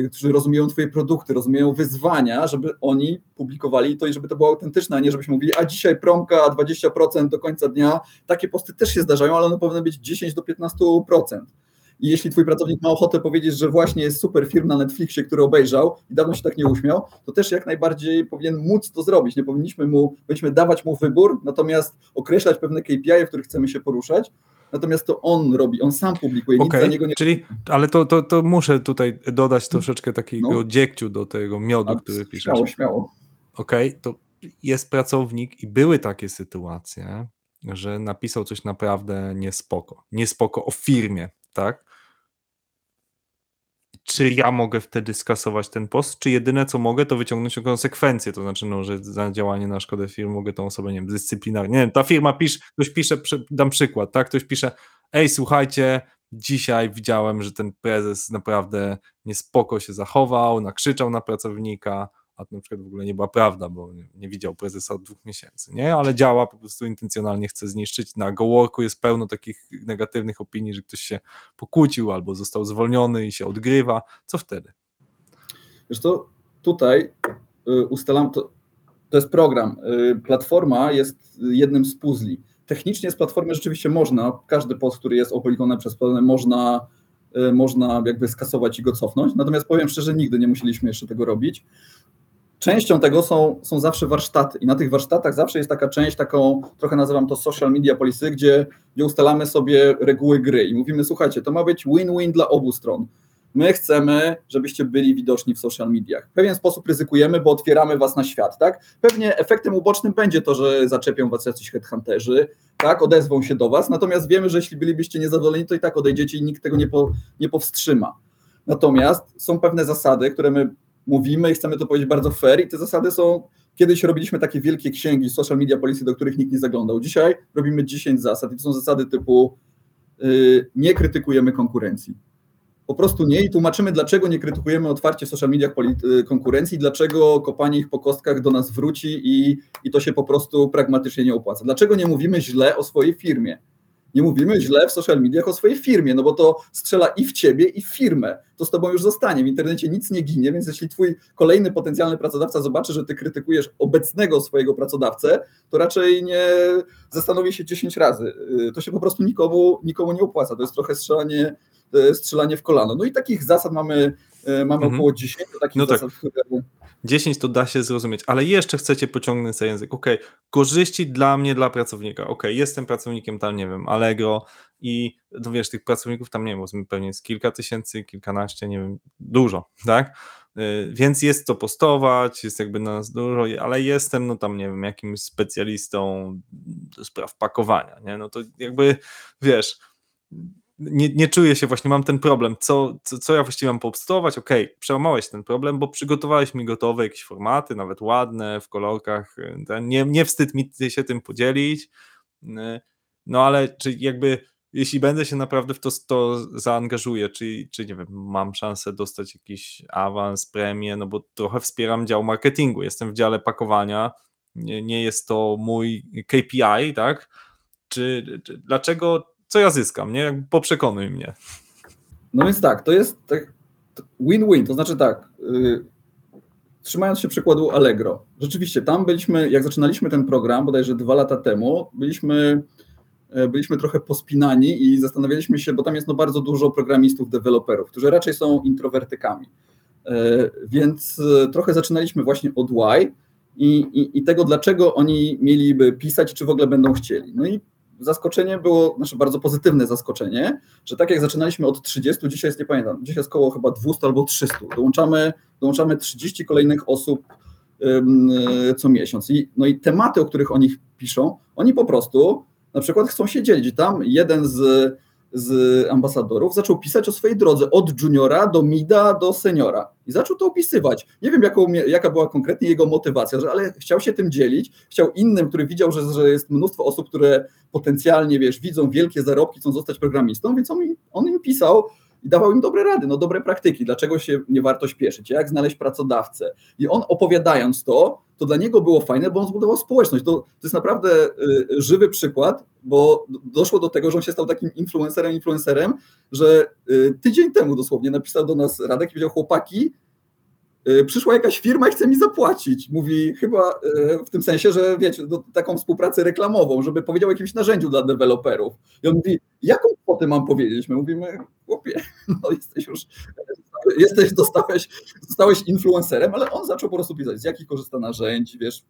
którzy rozumieją Twoje produkty, rozumieją wyzwania, żeby oni publikowali to i żeby to było autentyczne, a nie żebyśmy mówili, a dzisiaj promka 20% do końca dnia. Takie posty też się zdarzają, ale one powinny być 10 do 15%. I jeśli twój pracownik ma ochotę powiedzieć, że właśnie jest super film na Netflixie, który obejrzał i dawno się tak nie uśmiał, to też jak najbardziej powinien móc to zrobić. Nie powinniśmy mu, powinniśmy dawać mu wybór, natomiast określać pewne KPI, w których chcemy się poruszać, natomiast to on robi, on sam publikuje, okay. nic za niego nie... Czyli, ale to, to, to muszę tutaj dodać troszeczkę takiego no. dziegciu do tego miodu, A, który piszesz. Śmiało, śmiało. Okej, okay, to jest pracownik i były takie sytuacje, że napisał coś naprawdę niespoko. Niespoko o firmie, tak? Czy ja mogę wtedy skasować ten post, czy jedyne co mogę, to wyciągnąć konsekwencje, to znaczy, no, że za działanie na szkodę firmy mogę tą osobę, nie wiem, dyscyplinarnie, nie wiem, ta firma pisze, ktoś pisze, dam przykład, tak, ktoś pisze, ej, słuchajcie, dzisiaj widziałem, że ten prezes naprawdę niespoko się zachował, nakrzyczał na pracownika, a to na przykład w ogóle nie była prawda, bo nie widział prezesa od dwóch miesięcy, nie? Ale działa, po prostu intencjonalnie chce zniszczyć. Na GoWorku jest pełno takich negatywnych opinii, że ktoś się pokłócił albo został zwolniony i się odgrywa. Co wtedy? Wiesz to tutaj y, ustalam, to, to jest program. Y, platforma jest jednym z puzli. Technicznie z platformy rzeczywiście można, każdy post, który jest opublikowany przez platformę, można y, można jakby skasować i go cofnąć. Natomiast powiem szczerze, nigdy nie musieliśmy jeszcze tego robić częścią tego są, są zawsze warsztaty i na tych warsztatach zawsze jest taka część, taką trochę nazywam to social media policy, gdzie, gdzie ustalamy sobie reguły gry i mówimy, słuchajcie, to ma być win-win dla obu stron. My chcemy, żebyście byli widoczni w social mediach. W pewien sposób ryzykujemy, bo otwieramy was na świat, tak? Pewnie efektem ubocznym będzie to, że zaczepią was jacyś headhunterzy, tak? Odezwą się do was, natomiast wiemy, że jeśli bylibyście niezadowoleni, to i tak odejdziecie i nikt tego nie, po, nie powstrzyma. Natomiast są pewne zasady, które my mówimy i chcemy to powiedzieć bardzo fair i te zasady są, kiedyś robiliśmy takie wielkie księgi social media policy, do których nikt nie zaglądał. Dzisiaj robimy 10 zasad i to są zasady typu yy, nie krytykujemy konkurencji. po prostu nie i tłumaczymy, dlaczego nie krytykujemy otwarcie w social mediach polit- konkurencji, dlaczego kopanie ich po kostkach do nas wróci i, i to się po prostu pragmatycznie nie opłaca. Dlaczego nie mówimy źle o swojej firmie? Nie mówimy źle w social mediach o swojej firmie, no bo to strzela i w ciebie, i w firmę. To z tobą już zostanie. W internecie nic nie ginie, więc jeśli twój kolejny potencjalny pracodawca zobaczy, że ty krytykujesz obecnego swojego pracodawcę, to raczej nie zastanowi się 10 razy. Y, To się po prostu nikomu, nikomu nie opłaca. To jest trochę strzelanie, strzelanie w kolano. No i takich zasad mamy, e, mamy Mhm. około 10 takich No tak. zasad, które 10 to da się zrozumieć, ale jeszcze chcecie pociągnąć za język. Ok, korzyści dla mnie, dla pracownika. Ok, jestem pracownikiem tam, nie wiem, Allegro i no wiesz, tych pracowników tam nie wiem, pewnie jest kilka tysięcy, kilkanaście, nie wiem, dużo, tak? Y, Więc jest co postować, jest jakby nas dużo, ale jestem, no tam, nie wiem, jakimś specjalistą do spraw pakowania, nie? No to jakby, wiesz, nie, nie czuję się właśnie, mam ten problem, co, co, co ja właściwie mam poobstować, okej, przełamałeś ten problem, bo przygotowałeś mi gotowe jakieś formaty, nawet ładne, w kolorkach, y, nie, nie wstyd mi się tym podzielić, y, no ale czy jakby, jeśli będę się naprawdę w to, to zaangażuję, czy, czy nie wiem, mam szansę dostać jakiś awans, premię, no bo trochę wspieram dział marketingu, jestem w dziale pakowania, nie, nie jest to mój KPI, tak, czy, czy dlaczego, co ja zyskam, nie? Poprzekonuj mnie. No więc tak, to jest tak win-win, to znaczy tak, y, trzymając się przykładu Allegro, rzeczywiście tam byliśmy, jak zaczynaliśmy ten program, bodajże dwa lata temu, byliśmy, e, byliśmy trochę pospinani i zastanawialiśmy się, bo tam jest no bardzo dużo programistów, deweloperów, którzy raczej są introwertykami, E, więc e, trochę zaczynaliśmy właśnie od why i, i, i tego, dlaczego oni mieliby pisać, czy w ogóle będą chcieli. No i zaskoczenie było, znaczy bardzo pozytywne zaskoczenie, że tak jak zaczynaliśmy od 30, dzisiaj jest, nie pamiętam, dzisiaj jest około chyba 200 albo 300. Dołączamy, dołączamy 30 kolejnych osób y, co miesiąc. I, no i tematy, o których oni piszą, oni po prostu na przykład chcą się dzielić. Tam jeden z, z ambasadorów zaczął pisać o swojej drodze od juniora do mida do seniora i zaczął to opisywać. Nie wiem, jaką, jaka była konkretnie jego motywacja, ale chciał się tym dzielić, chciał innym, który widział, że, że jest mnóstwo osób, które potencjalnie, wiesz, widzą wielkie zarobki, chcą zostać programistą, więc on, on im pisał i dawał im dobre rady, no dobre praktyki, dlaczego się nie warto śpieszyć, jak znaleźć pracodawcę. I on opowiadając to, to dla niego było fajne, bo on zbudował społeczność. To, to jest naprawdę y, żywy przykład, bo doszło do tego, że on się stał takim influencerem, influencerem, że y, tydzień temu dosłownie napisał do nas Radek i powiedział, chłopaki, przyszła jakaś firma i chce mi zapłacić. Mówi chyba y, w tym sensie, że wiecie, do, taką współpracę reklamową, żeby powiedział o jakimś narzędziu dla deweloperów. I on mówi, jaką kwotę mam powiedzieć? My mówimy, chłopie, (laughs) no jesteś już, jesteś, dostałeś, zostałeś influencerem, ale on zaczął po prostu pisać, z jakich korzysta narzędzi, wiesz,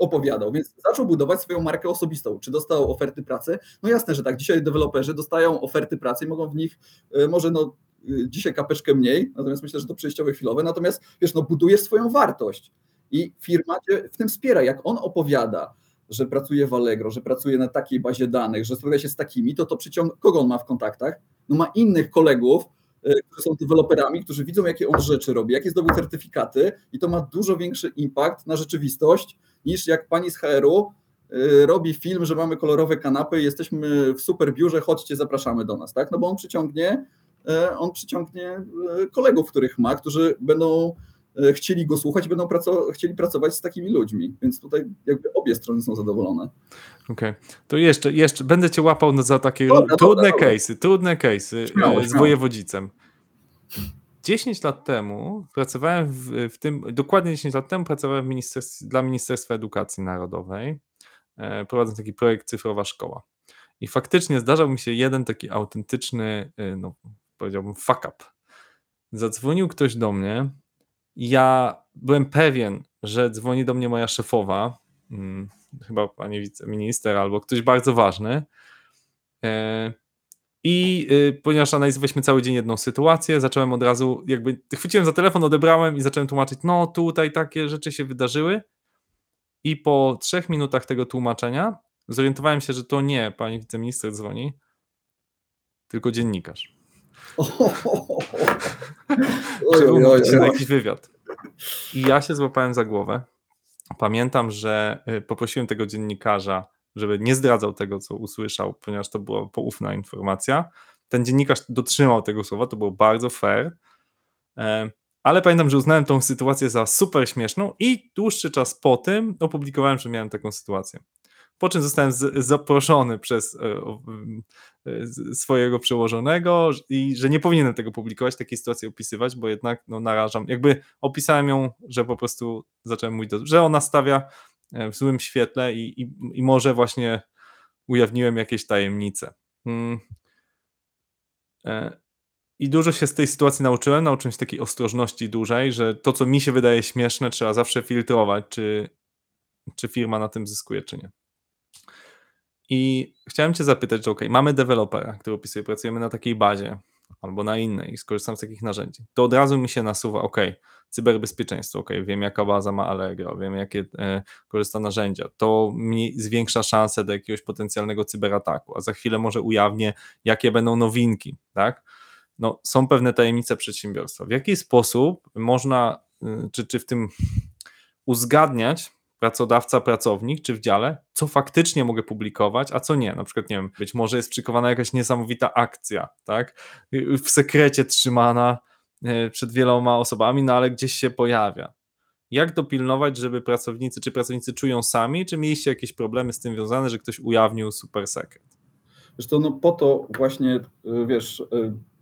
opowiadał, więc zaczął budować swoją markę osobistą. Czy dostał oferty pracy? No jasne, że tak. Dzisiaj deweloperzy dostają oferty pracy i mogą w nich, y, może no y, dzisiaj kapeczkę mniej, natomiast myślę, że to przejściowe, chwilowe, natomiast wiesz, no budujesz swoją wartość i firma cię w tym wspiera. Jak on opowiada, że pracuje w Allegro, że pracuje na takiej bazie danych, że spotyka się z takimi, to to przyciąga, kogo on ma w kontaktach? No ma innych kolegów, y, którzy są deweloperami, którzy widzą, jakie on rzeczy robi, jakie zdobył certyfikaty i to ma dużo większy impact na rzeczywistość niż jak pani z HR-u y, robi film, że mamy kolorowe kanapy, jesteśmy w super biurze, chodźcie, zapraszamy do nas, tak? No bo on przyciągnie, y, on przyciągnie y, kolegów, których ma, którzy będą y, chcieli go słuchać, będą praco- chcieli pracować z takimi ludźmi, więc tutaj jakby obie strony są zadowolone. Okej, to jeszcze, jeszcze będę cię łapał za takie Dobra, trudne dobra, case'y, trudne case'y Śmiało, e, z śmiało. wojewodzicem. 10 lat temu pracowałem w, w tym, dokładnie 10 lat temu pracowałem w ministerstwie, dla Ministerstwa Edukacji Narodowej, e, prowadząc taki projekt Cyfrowa Szkoła. I faktycznie zdarzał mi się jeden taki autentyczny, e, no powiedziałbym, fuck up. Zadzwonił ktoś do mnie, ja byłem pewien, że dzwoni do mnie moja szefowa, mm, chyba pani wiceminister albo ktoś bardzo ważny. E, I y, ponieważ analizowaliśmy cały dzień jedną sytuację, zacząłem od razu, jakby chwyciłem za telefon, odebrałem i zacząłem tłumaczyć, no tutaj takie rzeczy się wydarzyły. I po trzech minutach tego tłumaczenia zorientowałem się, że to nie pani wiceminister dzwoni, tylko dziennikarz. Umówić się na jakiś wywiad. I ja się złapałem za głowę. Pamiętam, że y, poprosiłem tego dziennikarza, żeby nie zdradzał tego, co usłyszał, ponieważ to była poufna informacja. ten dziennikarz dotrzymał tego słowa, to było bardzo fair. E, ale pamiętam, że uznałem tą sytuację za super śmieszną i dłuższy czas po tym opublikowałem, że miałem taką sytuację. Po czym zostałem zaproszony przez e, e, swojego przełożonego i że nie powinienem tego publikować, takiej sytuacji opisywać, bo jednak no, narażam. Jakby opisałem ją, że po prostu zacząłem mówić, że ona stawia w złym świetle i, i, i może właśnie ujawniłem jakieś tajemnice. Hmm. I dużo się z tej sytuacji nauczyłem. Nauczyłem się takiej ostrożności dużej, że to, co mi się wydaje śmieszne, trzeba zawsze filtrować, czy, czy firma na tym zyskuje, czy nie. I chciałem Cię zapytać, że OK, mamy dewelopera, który opisuje, pracujemy na takiej bazie albo na innej skorzystam z takich narzędzi. To od razu mi się nasuwa, OK, cyberbezpieczeństwo, OK, wiem jaka baza ma Allegro, wiem jakie e, korzysta narzędzia. To mi zwiększa szanse do jakiegoś potencjalnego cyberataku, a za chwilę może ujawnię, jakie będą nowinki, tak? no, są pewne tajemnice przedsiębiorstwa. W jaki sposób można, y, czy, czy w tym uzgadniać pracodawca, pracownik, czy w dziale, co faktycznie mogę publikować, a co nie. Na przykład, nie wiem, być może jest szykowana jakaś niesamowita akcja, tak? W sekrecie trzymana y, przed wieloma osobami, no ale gdzieś się pojawia. Jak dopilnować, żeby pracownicy, czy pracownicy czują sami, czy mieliście jakieś problemy z tym związane, że ktoś ujawnił super sekret? Zresztą no po to właśnie, y, wiesz,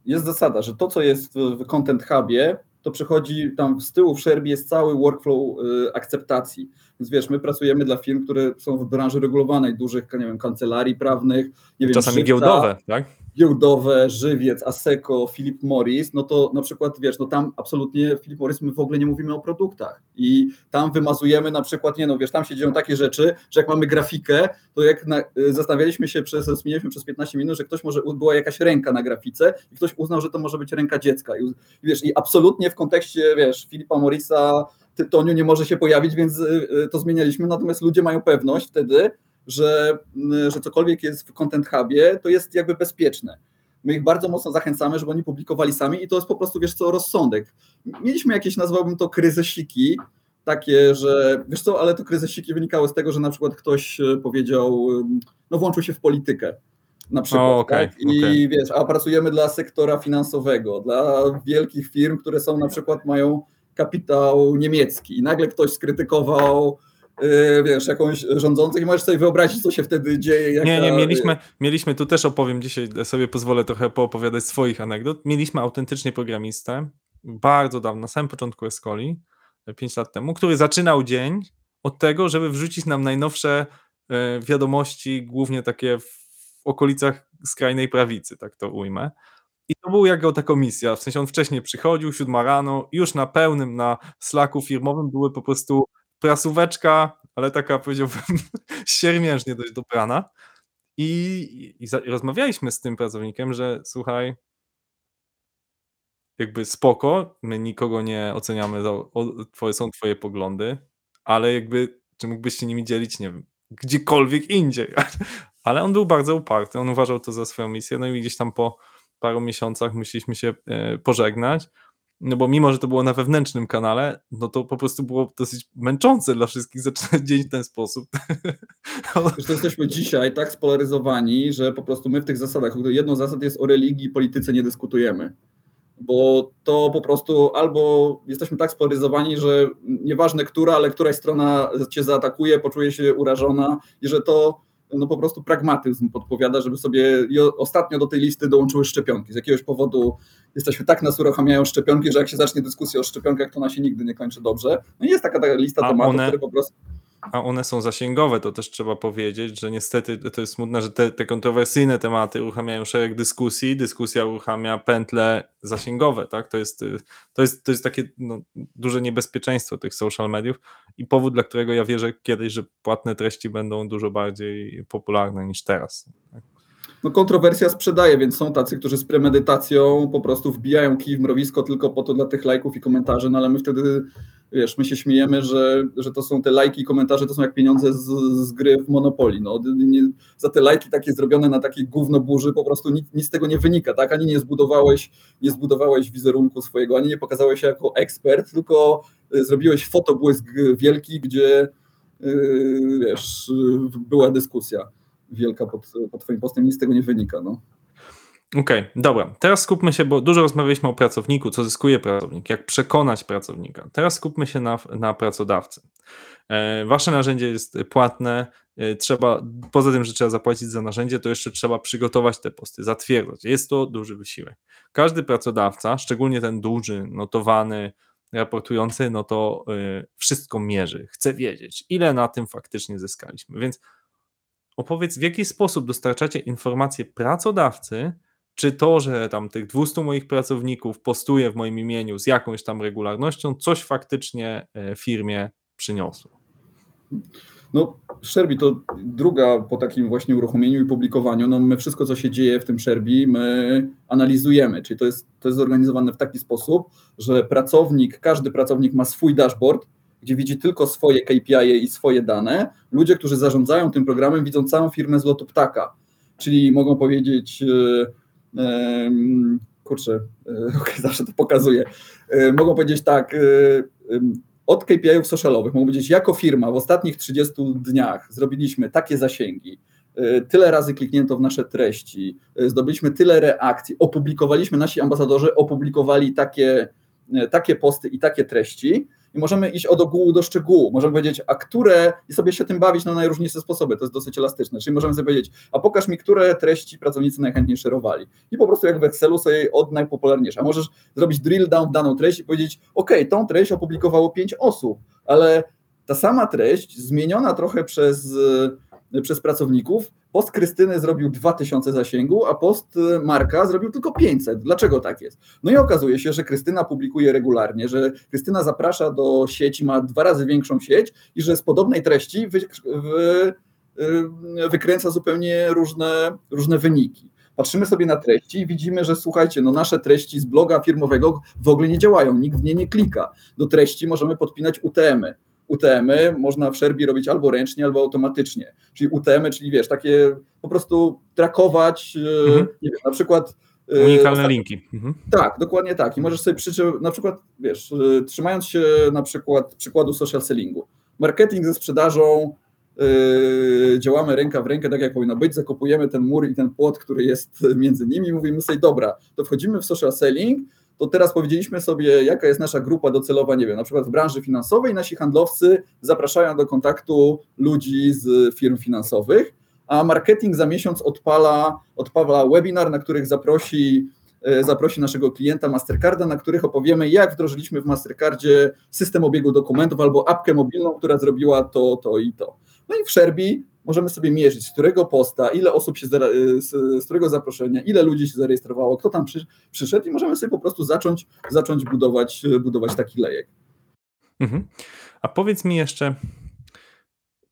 jest zasada, że to, co jest w Content Hubie, to przychodzi tam z tyłu w Szerbie jest cały workflow y, akceptacji. Więc wiesz, my pracujemy dla firm, które są w branży regulowanej, dużych, nie wiem, kancelarii prawnych, nie wiem, czasami giełdowe, tak? Giełdowe, Żywiec, Asseco, Philip Morris, no to na przykład, wiesz, no tam absolutnie Philip Morris, my w ogóle nie mówimy o produktach. I tam wymazujemy na przykład, nie no, wiesz, tam się dzieją takie rzeczy, że jak mamy grafikę, to jak na, y, zastanawialiśmy się przez, zmieniliśmy przez 15 minut, że ktoś może, była jakaś ręka na grafice i ktoś uznał, że to może być ręka dziecka. I wiesz, i absolutnie w kontekście, wiesz, Filipa Morrisa tytoniu nie może się pojawić, więc y, y, to zmienialiśmy, natomiast ludzie mają pewność wtedy, że, mm, że cokolwiek jest w Content Hubie, to jest jakby bezpieczne. My ich bardzo mocno zachęcamy, żeby oni publikowali sami i to jest po prostu, wiesz co, rozsądek. Mieliśmy jakieś, nazwałbym to kryzysiki, takie, że wiesz co, ale to kryzysiki wynikały z tego, że na przykład ktoś e, powiedział, no włączył się w politykę na przykład, o, okay, tak? I okay. wiesz, a pracujemy dla sektora finansowego, dla wielkich firm, które są na przykład mają kapitał niemiecki i nagle ktoś skrytykował wiesz, jakąś rządzących i możesz sobie wyobrazić, co się wtedy dzieje. Nie, nie, mieliśmy, mieliśmy, tu też opowiem dzisiaj, sobie pozwolę trochę poopowiadać swoich anegdot. Mieliśmy autentycznie programistę, bardzo dawno, na samym początku Escoli, 5 lat temu, który zaczynał dzień od tego, żeby wrzucić nam najnowsze e, wiadomości, głównie takie w okolicach skrajnej prawicy, tak to ujmę. I to był jego ta komisja, w sensie on wcześniej przychodził, siódma rano, już na pełnym, na slaku firmowym były po prostu prasóweczka, ale taka powiedziałbym (laughs) siermiężnie dość dobrana. I, i, i rozmawialiśmy z tym pracownikiem, że słuchaj, jakby spoko, my nikogo nie oceniamy, za, o, twoje, są twoje poglądy, ale jakby, czy mógłbyś się nimi dzielić, nie wiem, gdziekolwiek indziej. (laughs) Ale on był bardzo uparty, on uważał to za swoją misję, no i gdzieś tam po paru miesiącach musieliśmy się e, pożegnać, no bo mimo, że to było na wewnętrznym kanale, no to po prostu było dosyć męczące dla wszystkich zaczynać dzień w ten sposób. (laughs) Zresztą jesteśmy dzisiaj tak spolaryzowani, że po prostu my w tych zasadach, jedną z zasad jest o religii i polityce nie dyskutujemy. Bo to po prostu albo jesteśmy tak spolaryzowani, że nieważne która, ale któraś strona cię zaatakuje, poczuje się urażona i że to no po prostu pragmatyzm podpowiada, żeby sobie ostatnio do tej listy dołączyły szczepionki. Z jakiegoś powodu jesteśmy tak nas uruchamiają szczepionki, że jak się zacznie dyskusja o szczepionkach, to ona się nigdy nie kończy dobrze. No i jest taka, taka lista A tematów, one... które po prostu a one są zasięgowe, to też trzeba powiedzieć, że niestety to jest smutne, że te, te kontrowersyjne tematy uruchamiają szereg dyskusji, dyskusja uruchamia pętle zasięgowe, tak? To jest, to jest, to jest takie no, duże niebezpieczeństwo tych social mediów i powód, dla którego ja wierzę kiedyś, że płatne treści będą dużo bardziej popularne niż teraz. Tak? No kontrowersja sprzedaje, więc są tacy, którzy z premedytacją po prostu wbijają kij w mrowisko tylko po to dla tych lajków i komentarzy, no ale my wtedy, wiesz, my się śmiejemy, że, że to są te lajki i komentarze, to są jak pieniądze z, z gry w Monopoly, no. Nie, za te lajki takie zrobione na takiej gówno burzy po prostu nic, nic z tego nie wynika, tak, ani nie zbudowałeś, nie zbudowałeś wizerunku swojego, ani nie pokazałeś się jako ekspert, tylko y, zrobiłeś fotobłysk wielki, gdzie yy, wiesz, była dyskusja wielka pod, pod Twoim postem, nic z tego nie wynika. No. Okej, okay, dobra. Teraz skupmy się, bo dużo rozmawialiśmy o pracowniku, co zyskuje pracownik, jak przekonać pracownika. Teraz skupmy się na, na pracodawcy. E, wasze narzędzie jest płatne. E, trzeba, poza tym, że trzeba zapłacić za narzędzie, to jeszcze trzeba przygotować te posty, zatwierdzać. Jest to duży wysiłek. Każdy pracodawca, szczególnie ten duży, notowany, raportujący, no to e, wszystko mierzy. Chce wiedzieć, ile na tym faktycznie zyskaliśmy. Więc opowiedz, w jaki sposób dostarczacie informacje pracodawcy, czy to, że tam tych 200 moich pracowników postuje w moim imieniu z jakąś tam regularnością, coś faktycznie firmie przyniosło? No, Sherbi to druga po takim właśnie uruchomieniu i publikowaniu. No, my wszystko, co się dzieje w tym Sherbi, my analizujemy. Czyli to jest, to jest zorganizowane w taki sposób, że pracownik, każdy pracownik ma swój dashboard, gdzie widzi tylko swoje KPI i swoje dane. Ludzie, którzy zarządzają tym programem, widzą całą firmę z lotu ptaka. Czyli mogą powiedzieć, yy, yy, kurczę, (laughs) yy, okay, zawsze to pokazuję. mogą powiedzieć tak, od KPI-ów socialowych, mogą powiedzieć, jako firma w ostatnich 30 dniach zrobiliśmy takie zasięgi, tyle razy kliknięto w nasze treści, zdobyliśmy tyle reakcji, opublikowaliśmy, nasi ambasadorzy opublikowali takie, takie posty i takie treści, i możemy iść od ogółu do szczegółu. Możemy powiedzieć, a które, i sobie się tym bawić na najróżniejsze sposoby, to jest dosyć elastyczne. Czyli możemy sobie powiedzieć, a pokaż mi, które treści pracownicy najchętniej szerowali. I po prostu jak w Excelu sobie od najpopularniejszych. A możesz zrobić drill down w daną treść i powiedzieć, ok, tą treść opublikowało pięć osób, ale ta sama treść, zmieniona trochę przez, przez pracowników, Post Krystyny zrobił 2000 zasięgu, a post y, Marka zrobił tylko 500. Dlaczego tak jest? No i okazuje się, że Krystyna publikuje regularnie, że Krystyna zaprasza do sieci, ma dwa razy większą sieć i że z podobnej treści wy, wy, wykręca zupełnie różne, różne wyniki. Patrzymy sobie na treści i widzimy, że słuchajcie, no nasze treści z bloga firmowego w ogóle nie działają, nikt w nie nie klika. Do treści możemy podpinać UTM-y. UTM-y można w Sherbi robić albo ręcznie, albo automatycznie. Czyli UTM-y, czyli wiesz, takie po prostu trakować, e, mhm. nie wiem, na przykład. E, Unikalne linki. Mhm. Tak, dokładnie tak. I możesz sobie przyczynić, na przykład, wiesz, e, trzymając się na przykład przykładu social sellingu. Marketing ze sprzedażą, yy, działamy ręka w rękę, tak jak powinno być, zakopujemy ten mur i ten płot, który jest między nimi, mówimy sobie, dobra, to wchodzimy w social selling, to teraz powiedzieliśmy sobie, jaka jest nasza grupa docelowa, nie wiem, na przykład w branży finansowej, nasi handlowcy zapraszają do kontaktu ludzi z firm finansowych, a marketing za miesiąc odpala, odpala webinar, na których zaprosi e, zaprosi naszego klienta Mastercarda, na których opowiemy, jak wdrożyliśmy w Mastercardzie system obiegu dokumentów albo apkę mobilną, która zrobiła to, to i to. No i w Sherbi możemy sobie mierzyć, z którego posta, ile osób się, z, z którego zaproszenia, ile ludzi się zarejestrowało, kto tam przy, przyszedł i możemy sobie po prostu zacząć, zacząć budować, budować taki lejek. Mhm. A powiedz mi jeszcze,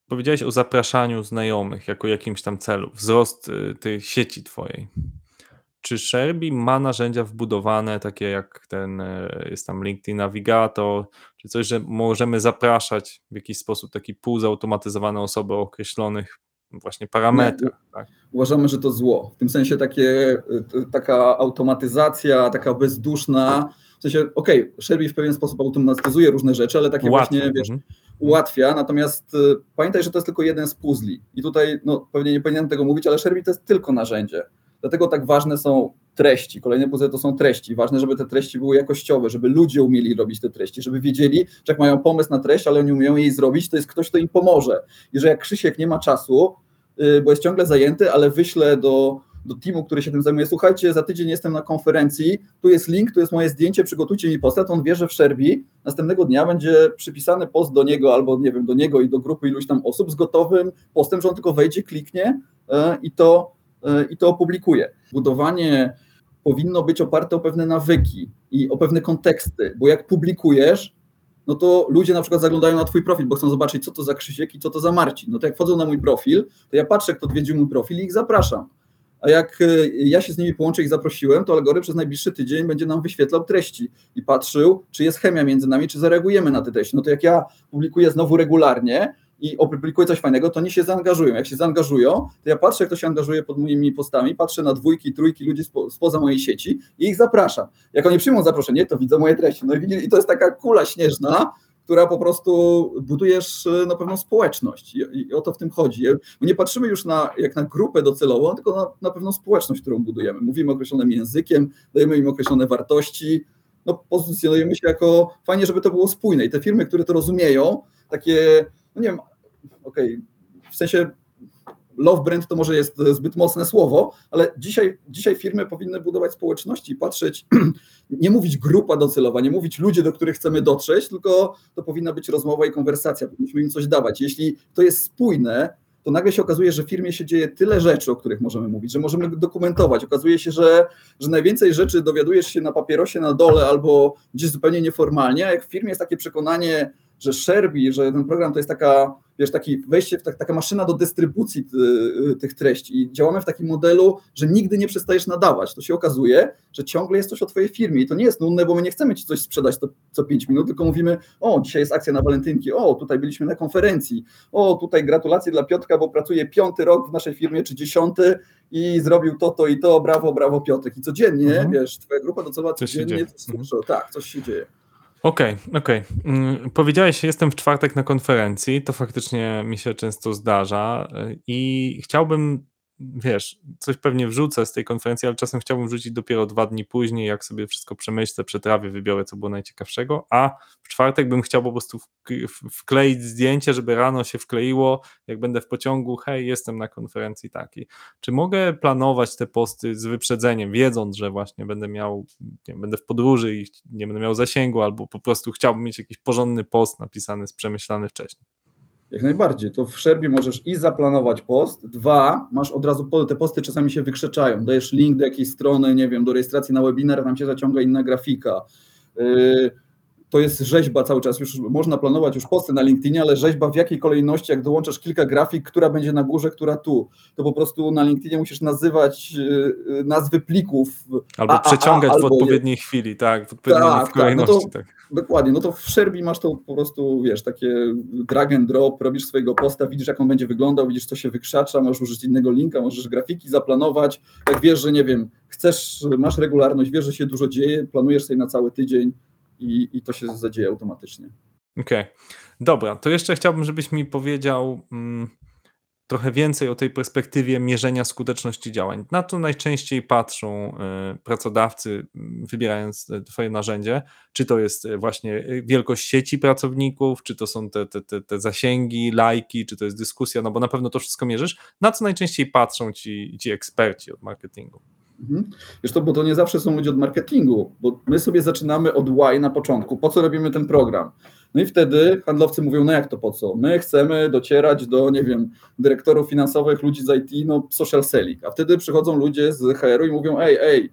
powiedziałeś o zapraszaniu znajomych jako jakimś tam celu, wzrost y, tej sieci twojej. Czy Sherby ma narzędzia wbudowane, takie jak ten, e, jest tam LinkedIn Navigator, czy coś, że możemy zapraszać w jakiś sposób taki półzautomatyzowane osoby o określonych właśnie parametrach? Tak? Uważamy, że to zło. W tym sensie takie, e, taka automatyzacja, taka bezduszna, w sensie, okej, okay, Sherby w pewien sposób automatyzuje różne rzeczy, ale takie właśnie, wiesz, mhm. ułatwia, natomiast e, pamiętaj, że to jest tylko jeden z puzli. I tutaj, no pewnie nie powinienem tego mówić, ale Sherby to jest tylko narzędzie. Dlatego tak ważne są treści. Kolejne pozycje to są treści. Ważne, żeby te treści były jakościowe, żeby ludzie umieli robić te treści, żeby wiedzieli, że jak mają pomysł na treść, ale nie umieją jej zrobić, to jest ktoś, kto im pomoże. I że jak Krzysiek nie ma czasu, y, bo jest ciągle zajęty, ale wyślę do, do teamu, który się tym zajmuje, słuchajcie, za tydzień jestem na konferencji, tu jest link, tu jest moje zdjęcie, przygotujcie mi post, on wie, że w Szerbi następnego dnia będzie przypisany post do niego albo nie wiem, do niego i do grupy iluś tam osób z gotowym postem, że on tylko wejdzie, kliknie y, i to i to opublikuje. Budowanie powinno być oparte o pewne nawyki i o pewne konteksty, bo jak publikujesz, no to ludzie na przykład zaglądają na twój profil, bo chcą zobaczyć, co to za Krzysiek i co to za Marcin. No to jak wchodzą na mój profil, to ja patrzę, kto odwiedził mój profil i ich zapraszam. A jak e, ja się z nimi połączę i zaprosiłem, to algorytm przez najbliższy tydzień będzie nam wyświetlał treści i patrzył, czy jest chemia między nami, czy zareagujemy na te treści. No to jak ja publikuję znowu regularnie, i opublikuję coś fajnego, to oni się zaangażują. Jak się zaangażują, to ja patrzę, kto się angażuje pod moimi postami, patrzę na dwójki, trójki ludzi spo, spoza mojej sieci i ich zapraszam. Jak oni przyjmą zaproszenie, to widzą moje treści. No i, to jest taka kula śnieżna, która po prostu budujesz na pewną społeczność i, i o to w tym chodzi. My nie patrzymy już na, jak na grupę docelową, tylko na, na pewną społeczność, którą budujemy. Mówimy określonym językiem, dajemy im określone wartości, no, pozycjonujemy się jako fajnie, żeby to było spójne i te firmy, które to rozumieją, takie, no nie wiem, okej, okay, w sensie love brand to może jest zbyt mocne słowo, ale dzisiaj, dzisiaj firmy powinny budować społeczności i patrzeć, (clears throat) nie mówić grupa docelowa, nie mówić ludzie, do których chcemy dotrzeć, tylko to powinna być rozmowa i konwersacja, powinniśmy im coś dawać. Jeśli to jest spójne, to nagle się okazuje, że w firmie się dzieje tyle rzeczy, o których możemy mówić, że możemy dokumentować. Okazuje się, że, że najwięcej rzeczy dowiadujesz się na papierosie na dole albo gdzieś zupełnie nieformalnie, a jak w firmie jest takie przekonanie, że Sherby, że ten program to jest taka, wiesz, taki wejście w tak, taka maszyna do dystrybucji ty, y, tych treści i działamy w takim modelu, że nigdy nie przestajesz nadawać. To się okazuje, że ciągle jest coś o twojej firmie i to nie jest nudne, bo my nie chcemy ci coś sprzedać to, co 5 minut, tylko mówimy, o, dzisiaj jest akcja na walentynki, o, tutaj byliśmy na konferencji, o, tutaj gratulacje dla Piotrka, bo pracuje piąty rok w naszej firmie, czy dziesiąty i zrobił to, to i to, brawo, brawo Piotrek. I codziennie, mhm. wiesz, twoja grupa docelowa codziennie coś, mhm. tak, coś się dzieje. Okej, okay, okej. Okay. Mm, powiedziałeś, jestem w czwartek na konferencji, to faktycznie mi się często zdarza y, i chciałbym wiesz, coś pewnie wrzucę z tej konferencji, ale czasem chciałbym wrzucić dopiero dwa dni później, jak sobie wszystko przemyślę, przetrawię, wybiorę, co było najciekawszego, a w czwartek bym chciał po prostu wkleić zdjęcie, żeby rano się wkleiło, jak będę w pociągu, hej, jestem na konferencji takiej. Czy mogę planować te posty z wyprzedzeniem, wiedząc, że właśnie będę miał, nie będę w podróży i nie będę miał zasięgu, albo po prostu chciałbym mieć jakiś porządny post napisany, przemyślany wcześniej? Jak najbardziej. To w Szerbie możesz i zaplanować post. Dwa, masz od razu, te posty czasami się wykrzeczają. Dajesz link do jakiejś strony, nie wiem, do rejestracji na webinar, tam cię zaciąga inna grafika. Yy, to jest rzeźba cały czas. Już można planować już posty na LinkedInie, ale rzeźba w jakiej kolejności, jak dołączasz kilka grafik, która będzie na górze, która tu. To po prostu na LinkedInie musisz nazywać yy, nazwy plików. Albo a, przeciągać a, a, albo w odpowiedniej je... chwili, tak, w odpowiedniej tak, kolejności. Tak, no to, tak. Dokładnie, no to w Szerbii masz to po prostu, wiesz, takie drag and drop, robisz swojego posta, widzisz jak on będzie wyglądał, widzisz co się wykrzacza, możesz użyć innego linka, możesz grafiki zaplanować, jak wiesz, że nie wiem, chcesz, masz regularność, wiesz, że się dużo dzieje, planujesz sobie na cały tydzień i, i to się zadzieje automatycznie. Okej, okay. dobra, to jeszcze chciałbym, żebyś mi powiedział... Mm trochę więcej o tej perspektywie mierzenia skuteczności działań. Na to najczęściej patrzą e, pracodawcy, wybierając Twoje narzędzie, czy to jest e, właśnie wielkość sieci pracowników, czy to są te, te, te, zasięgi, lajki, czy to jest dyskusja, no bo na pewno to wszystko mierzysz. Na co najczęściej patrzą ci, ci eksperci od marketingu? Mhm. Wiesz to, bo to nie zawsze są ludzie od marketingu, bo my sobie zaczynamy od why na początku. Po co robimy ten program? No i wtedy handlowcy mówią, no jak to po co? My chcemy docierać do, nie wiem, dyrektorów finansowych, ludzi z IT, no social selling. A wtedy przychodzą ludzie z HR-u i mówią, ej, ej,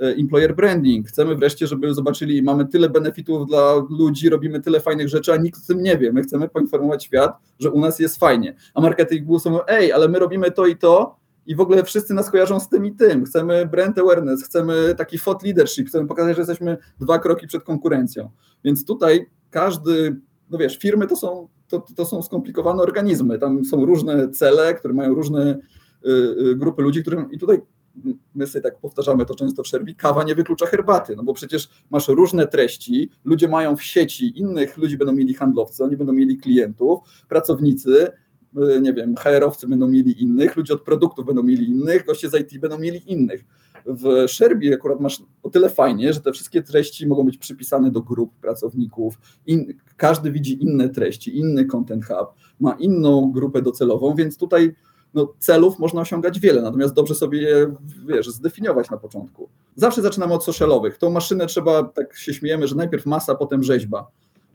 e, employer branding, chcemy wreszcie, żeby zobaczyli, mamy tyle benefitów dla ludzi, robimy tyle fajnych rzeczy, a nikt o tym nie wie. My chcemy poinformować świat, że u nas jest fajnie. A marketing są, ej, ale my robimy to i to, i w ogóle wszyscy nas kojarzą z tym i tym. Chcemy brand awareness, chcemy taki thought leadership, chcemy pokazać, że jesteśmy dwa kroki przed konkurencją. Więc tutaj każdy, no wiesz, firmy to są, to, to są skomplikowane organizmy, tam są różne cele, które mają różne y, y, grupy ludzi, którym i tutaj my sobie tak powtarzamy to często w Szerbii, kawa nie wyklucza herbaty, no bo przecież masz różne treści, ludzie mają w sieci, innych ludzi będą mieli handlowcy, oni będą mieli klientów, pracownicy, nie wiem, HR-owcy będą mieli innych, ludzie od produktów będą mieli innych, goście z IT będą mieli innych. W Szerbii akurat masz o tyle fajnie, że te wszystkie treści mogą być przypisane do grup pracowników. In, każdy widzi inne treści, inny content hub, ma inną grupę docelową, więc tutaj no, celów można osiągać wiele, natomiast dobrze sobie je wiesz, zdefiniować na początku. Zawsze zaczynamy od socialowych. Tą maszynę trzeba, tak się śmiejemy, że najpierw masa, potem rzeźba.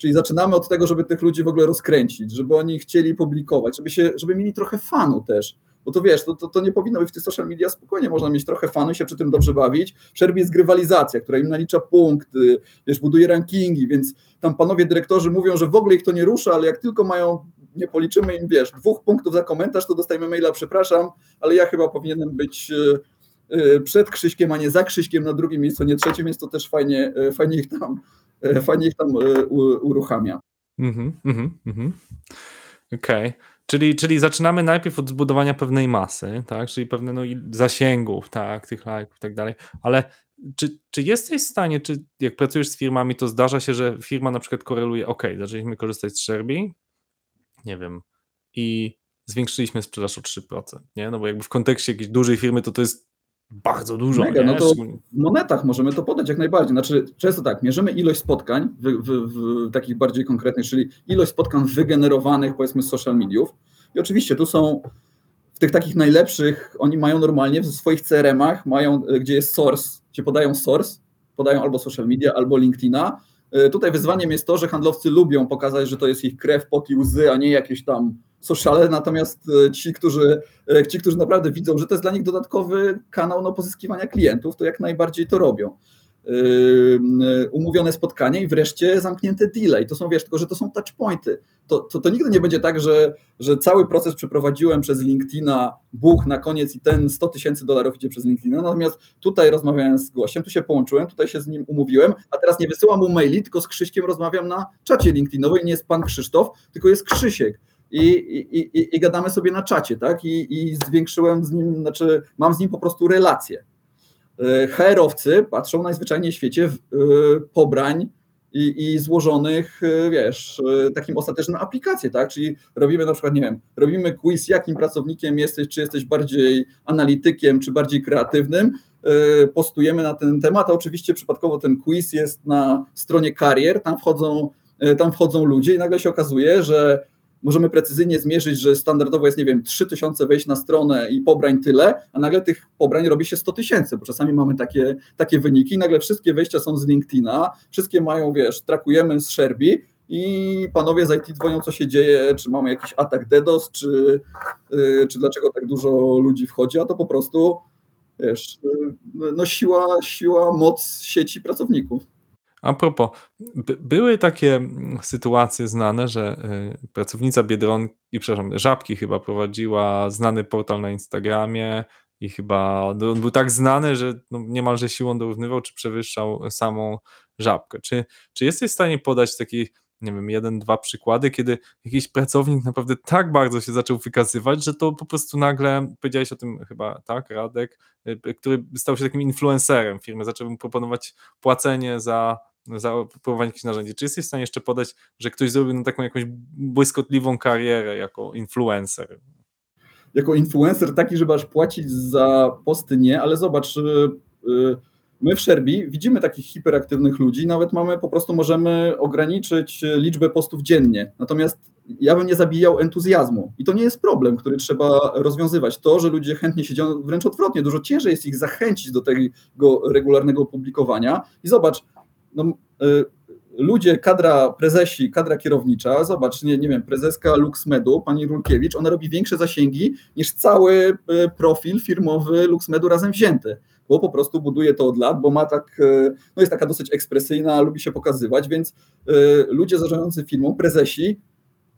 Czyli zaczynamy od tego, żeby tych ludzi w ogóle rozkręcić, żeby oni chcieli publikować, żeby, się, żeby mieli trochę fanu też bo to wiesz, to, to, to, nie powinno być w tych social media spokojnie, można mieć trochę fanu i się przy tym dobrze bawić. W Szerbii jest grywalizacja, która im nalicza punkty, wiesz, buduje rankingi, więc tam panowie dyrektorzy mówią, że w ogóle ich to nie rusza, ale jak tylko mają, nie policzymy im, wiesz, dwóch punktów za komentarz, to dostajemy maila, przepraszam, ale ja chyba powinienem być e, przed Krzyśkiem, a nie za Krzyśkiem na drugim miejscu, nie trzecim, więc to też fajnie, e, fajnie ich tam, fajnie ich tam uruchamia. Mhm, mhm, mhm. Okej. Okay. Czyli, czyli zaczynamy najpierw od zbudowania pewnej masy, tak? czyli pewnego no, zasięgów, tak, tych lajków i tak dalej, ale czy, czy jesteś w stanie, czy jak pracujesz z firmami, to zdarza się, że firma na przykład koreluje, ok, zaczęliśmy korzystać z Sherby, nie wiem, i zwiększyliśmy sprzedaż o 3%, nie? No bo jakby w kontekście jakiejś dużej firmy to to jest bardzo dużo, Mega, nie? no to w monetach możemy to podać jak najbardziej. Znaczy, często tak, mierzymy ilość spotkań w, w, w takich bardziej konkretnych, czyli ilość spotkań wygenerowanych powiedzmy z social mediów. I oczywiście tu są w tych takich najlepszych, oni mają normalnie w swoich CRM-ach, mają, y, gdzie jest source, gdzie podają source, podają albo social media, albo LinkedIna. Y, Tutaj wyzwaniem jest to, że handlowcy lubią pokazać, że to jest ich krew, pot i łzy, a nie jakieś tam sociale, natomiast y, ci, którzy, y, ci, którzy naprawdę widzą, że to jest dla nich dodatkowy kanał no, pozyskiwania klientów, to jak najbardziej to robią. Yy, Umówione spotkanie i wreszcie zamknięte deale. I to są, wiesz, tylko że to są touchpointy. To, to, to nigdy nie będzie tak, że, że cały proces przeprowadziłem przez LinkedIna, buch na koniec i ten 100 tysięcy dolarów idzie przez LinkedIna. Natomiast tutaj rozmawiałem z gościem, tu się połączyłem, tutaj się z nim umówiłem, a teraz nie wysyłam mu maili, tylko z Krzyśkiem rozmawiam na czacie LinkedInowym. Nie jest pan Krzysztof, tylko jest Krzysiek i, i, i, i gadamy sobie na czacie, tak? I, zwiększyłem z nim, znaczy mam z nim po prostu relację. E, HR-owcy patrzą najzwyczajniej w świecie w, e, pobrań i, i złożonych, e, wiesz, takim ostatecznym aplikację, tak? Czyli robimy na przykład, nie wiem, robimy quiz, jakim pracownikiem jesteś, czy jesteś bardziej analitykiem, czy bardziej kreatywnym, postujemy na ten temat, a oczywiście przypadkowo ten quiz jest na stronie karier, tam wchodzą, tam wchodzą ludzie i nagle się okazuje, że możemy precyzyjnie zmierzyć, że standardowo jest, nie wiem, 3000 wejść na stronę i pobrań tyle, a nagle tych pobrań robi się 100 tysięcy, bo czasami mamy takie, takie wyniki nagle wszystkie wejścia są z LinkedIna, wszystkie mają, wiesz, trakujemy z Sherby i panowie z IT dzwonią, co się dzieje, czy mamy jakiś atak DDoS, czy, yy, czy dlaczego tak dużo ludzi wchodzi, a to po prostu, wiesz, yy, no siła, siła, moc sieci pracowników. A propos, by, były takie mm, sytuacje znane, że y, pracownica Biedronki, przepraszam, Żabki chyba prowadziła znany portal na Instagramie i chyba no, on był tak znany, że no, niemalże siłą dorównywał czy przewyższał samą Żabkę. Czy, czy jesteś w stanie podać taki, nie wiem, jeden, dwa przykłady, kiedy jakiś pracownik naprawdę tak bardzo się zaczął wykazywać, że to po prostu nagle, powiedziałeś o tym chyba, tak, Radek, y, który stał się takim influencerem firmy, zaczął mu proponować płacenie za za próbowanie jakichś narzędzi. Czy jesteś w stanie jeszcze podać, że ktoś zrobił taką jakąś błyskotliwą karierę jako influencer? Jako influencer taki, żeby aż płacić za posty nie, ale zobacz, y, y, my w Sherby widzimy takich hiperaktywnych ludzi, nawet mamy, po prostu możemy ograniczyć liczbę postów dziennie. Natomiast ja bym nie zabijał entuzjazmu. I to nie jest problem, który trzeba rozwiązywać. To, że ludzie chętnie siedzą, wręcz odwrotnie, dużo ciężej jest ich zachęcić do tego regularnego publikowania. I zobacz, no, y, ludzie, kadra prezesi, kadra kierownicza, zobacz, nie, nie wiem, prezeska LuxMedu, pani Rulkiewicz, ona robi większe zasięgi niż cały y, profil firmowy LuxMedu razem wzięty, bo po prostu buduje to od lat, bo ma tak, y, no jest taka dosyć ekspresyjna, lubi się pokazywać, więc ludzie zarządzający firmą, prezesi,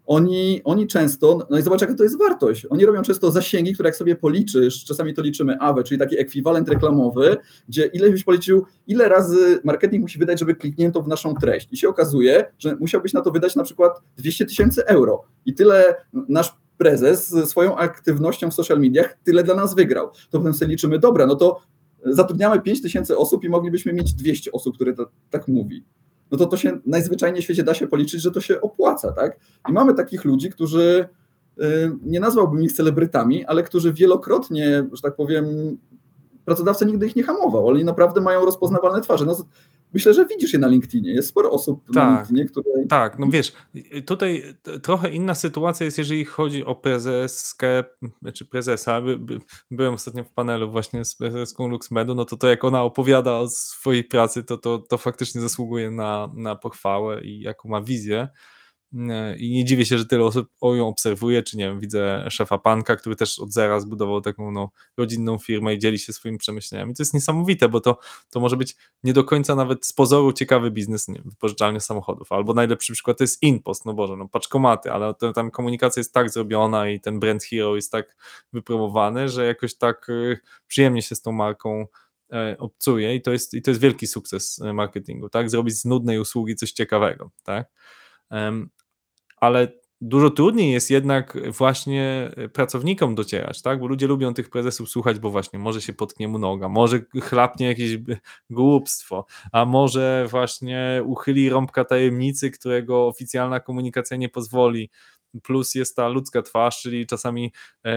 oni, oni często, no i zobacz jaka to jest wartość, oni robią często zasięgi, które jak sobie policzysz, czasami to liczymy AWE, czyli taki ekwiwalent reklamowy, gdzie ile byś policzył, ile razy marketing musi wydać, żeby kliknięto w naszą treść. I się okazuje, że musiałbyś na to wydać na przykład 200 tysięcy euro. I tyle nasz prezes ze swoją aktywnością w social mediach tyle dla nas wygrał. To potem sobie liczymy, dobra, no to zatrudniamy 5 tysięcy osób i moglibyśmy mieć 200 osób, które to, tak mówi no to to się najzwyczajniej w świecie da się policzyć, że to się opłaca, tak? I mamy takich ludzi, którzy nie nazwałbym ich celebrytami, ale którzy wielokrotnie, że tak powiem, pracodawca nigdy ich nie hamował, oni naprawdę mają rozpoznawalne twarze. No, myślę, że widzisz je na LinkedInie. Jest sporo osób tak, na LinkedInie, które. Tak, no wiesz, tutaj trochę inna sytuacja jest, jeżeli chodzi o prezeskę, czy prezesa. By, by, byłem ostatnio w panelu właśnie z prezeską LuxMedu, no to to jak ona opowiada o swojej pracy, to, to, to faktycznie zasługuje na, na pochwałę i jaką ma wizję. I nie dziwię się, że tyle osób ją obserwuje, czy nie wiem, widzę szefa Panka, który też od zera zbudował taką no, rodzinną firmę i dzieli się swoimi przemyśleniami. To jest niesamowite, bo to, to może być nie do końca nawet z pozoru ciekawy biznes, wypożyczalnia samochodów, albo najlepszy przykład to jest InPost, no Boże, no paczkomaty, ale to, tam komunikacja jest tak zrobiona i ten brand hero jest tak wypromowany, że jakoś tak y, przyjemnie się z tą marką y, obcuje i to jest, i to jest wielki sukces marketingu, tak? Zrobić z nudnej usługi coś ciekawego, tak? Ale dużo trudniej jest jednak właśnie pracownikom docierać, tak? Bo ludzie lubią tych prezesów słuchać, bo właśnie może się potknie mu noga, może chlapnie jakieś (laughs) głupstwo, a może właśnie uchyli rąbka tajemnicy, którego oficjalna komunikacja nie pozwoli plus jest ta ludzka twarz, czyli czasami e,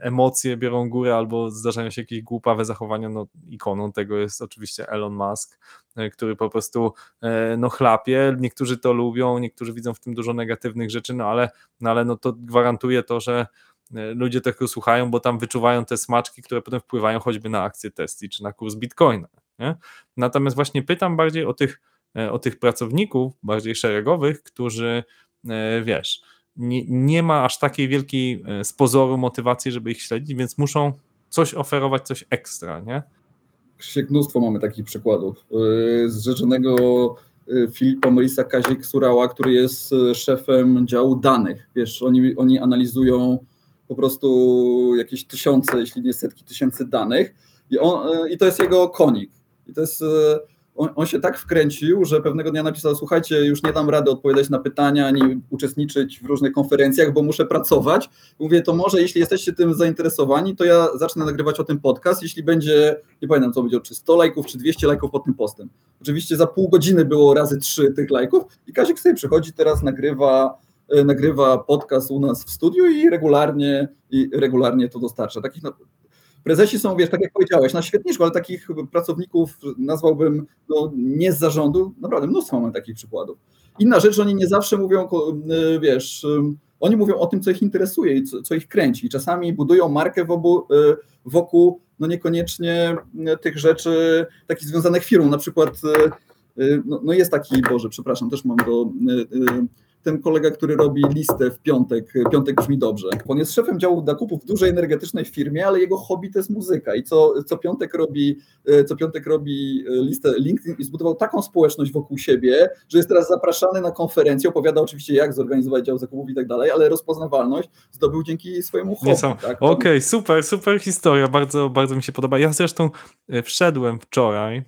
emocje biorą górę albo zdarzają się jakieś głupawe zachowania, no ikoną tego jest oczywiście Elon Musk, e, który po prostu e, no chlapie, niektórzy to lubią, niektórzy widzą w tym dużo negatywnych rzeczy, no ale, no ale no to gwarantuje to, że ludzie tego słuchają, bo tam wyczuwają te smaczki, które potem wpływają choćby na akcje Tesla czy na kurs Bitcoina. Nie? Natomiast właśnie pytam bardziej o tych, o tych pracowników, bardziej szeregowych, którzy wiesz, nie, nie ma aż takiej wielkiej e, z pozoru motywacji, żeby ich śledzić, więc muszą coś oferować, coś ekstra, nie? Krzysiek, mnóstwo mamy takich przykładów. E, z e, Filipa Morisa Kazik Surała, który jest szefem działu danych. Wiesz, oni, oni analizują po prostu jakieś tysiące, jeśli nie setki tysięcy danych i, on, i to jest jego konik. I to jest on, on, się tak wkręcił, że pewnego dnia napisał: Słuchajcie, już nie dam rady odpowiadać na pytania ani uczestniczyć w różnych konferencjach, bo muszę pracować. Mówię, to może jeśli jesteście tym zainteresowani, to ja zacznę nagrywać o tym podcast. Jeśli będzie, nie pamiętam co będzie, czy 100 lajków, czy 200 lajków pod tym postem. Oczywiście za pół godziny było razy trzy tych lajków i Kazik sobie przychodzi teraz, nagrywa e, nagrywa podcast u nas w studiu i regularnie, i regularnie to dostarcza. Takich Prezesi są, wiesz, tak jak powiedziałeś, na świetniczku, ale takich pracowników nazwałbym no, nie z zarządu, naprawdę mnóstwo mamy takich przykładów. Inna rzecz, że oni nie zawsze mówią, y, wiesz, oni mówią o tym, co ich interesuje i co, co ich kręci. Czasami budują markę wokół, y, wokół no niekoniecznie y, tych rzeczy takich związanych firmą. Na przykład no, no, jest taki, Boże, przepraszam, też mam go ten kolega, który robi listę w piątek, piątek brzmi dobrze. On jest szefem działu zakupów w dużej energetycznej firmie, ale jego hobby to jest muzyka i co, co piątek robi, e, co piątek robi e, listę LinkedIn i zbudował taką społeczność wokół siebie, że jest teraz zapraszany na konferencję, opowiada oczywiście jak zorganizować dział zakupów i tak dalej, ale rozpoznawalność zdobył dzięki swojemu hobby. Tak? Okej, okay, super, super historia, bardzo, bardzo mi się podoba. Ja zresztą e, wszedłem wczoraj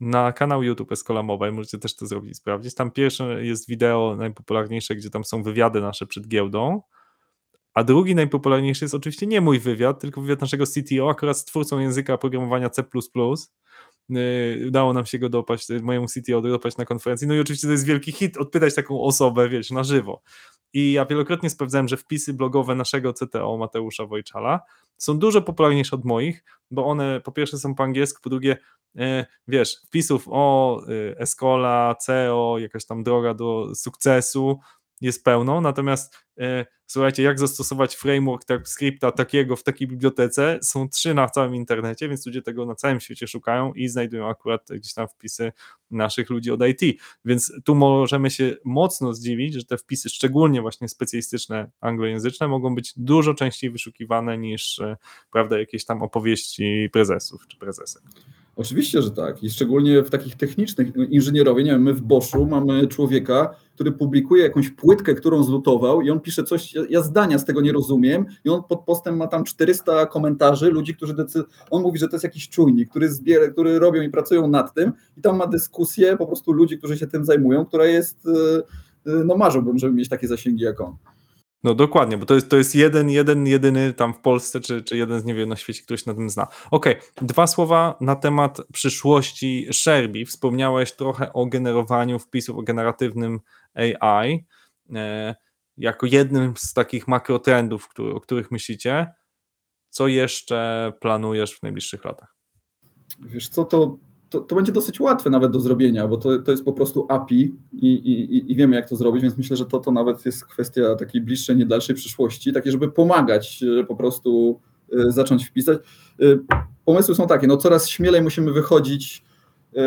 na kanał YouTube Escola Mobile, możecie też to zrobić, sprawdzić. Tam pierwsze jest wideo najpopularniejsze, gdzie tam są wywiady nasze przed giełdą, a drugi najpopularniejszy jest oczywiście nie mój wywiad, tylko wywiad naszego CTO, akurat z twórcą języka programowania C++. Yy, udało nam się go dopaść, mojemu CTO dopaść na konferencji. No i oczywiście to jest wielki hit, odpytać taką osobę, wiesz, na żywo. I ja wielokrotnie sprawdzałem, że wpisy blogowe naszego CTO Mateusza Wojczala są dużo popularniejsze od moich, bo one po pierwsze są po angielsku, po drugie E, wiesz, wpisów o y, Escola, CEO, jakaś tam droga do sukcesu jest pełno, natomiast e, słuchajcie, jak zastosować framework TypeScripta takiego w takiej bibliotece, są trzy na całym internecie, więc ludzie tego na całym świecie szukają i znajdują akurat gdzieś tam wpisy naszych ludzi od IT, więc tu możemy się mocno zdziwić, że te wpisy, szczególnie właśnie specjalistyczne anglojęzyczne, mogą być dużo częściej wyszukiwane niż, e, prawda, jakieś tam opowieści prezesów czy prezesek. Oczywiście, że tak. I szczególnie w takich technicznych, inżynierowie, nie wiem, my w Boschu mamy człowieka, który publikuje jakąś płytkę, którą zlutował i on pisze coś, ja zdania z tego nie rozumiem i on pod postem ma tam 400 komentarzy ludzi, którzy decydują, on mówi, że to jest jakiś czujnik, który zbiera, który robią i pracują nad tym i tam ma dyskusję po prostu ludzi, którzy się tym zajmują, która jest, y, y, no marzyłbym, żeby mieć takie zasięgi jak on. No dokładnie, bo to jest, to jest jeden, jeden, jedyny tam w Polsce, czy, czy jeden z niewielu na świecie, się na tym zna. Okej, okay. dwa słowa na temat przyszłości Sherby. Wspomniałeś trochę o generowaniu wpisów, o generatywnym AI e, jako jednym z takich makrotrendów, który, o których myślicie. Co jeszcze planujesz w najbliższych latach? Wiesz co, to to, to będzie dosyć łatwe nawet do zrobienia, bo to, to jest po prostu API i, i, i wiemy, jak to zrobić, więc myślę, że to, to nawet jest kwestia takiej bliższej, nie dalszej przyszłości, takie, żeby pomagać e, po prostu e, zacząć wpisać. E, pomysły są takie, no coraz śmielej musimy wychodzić,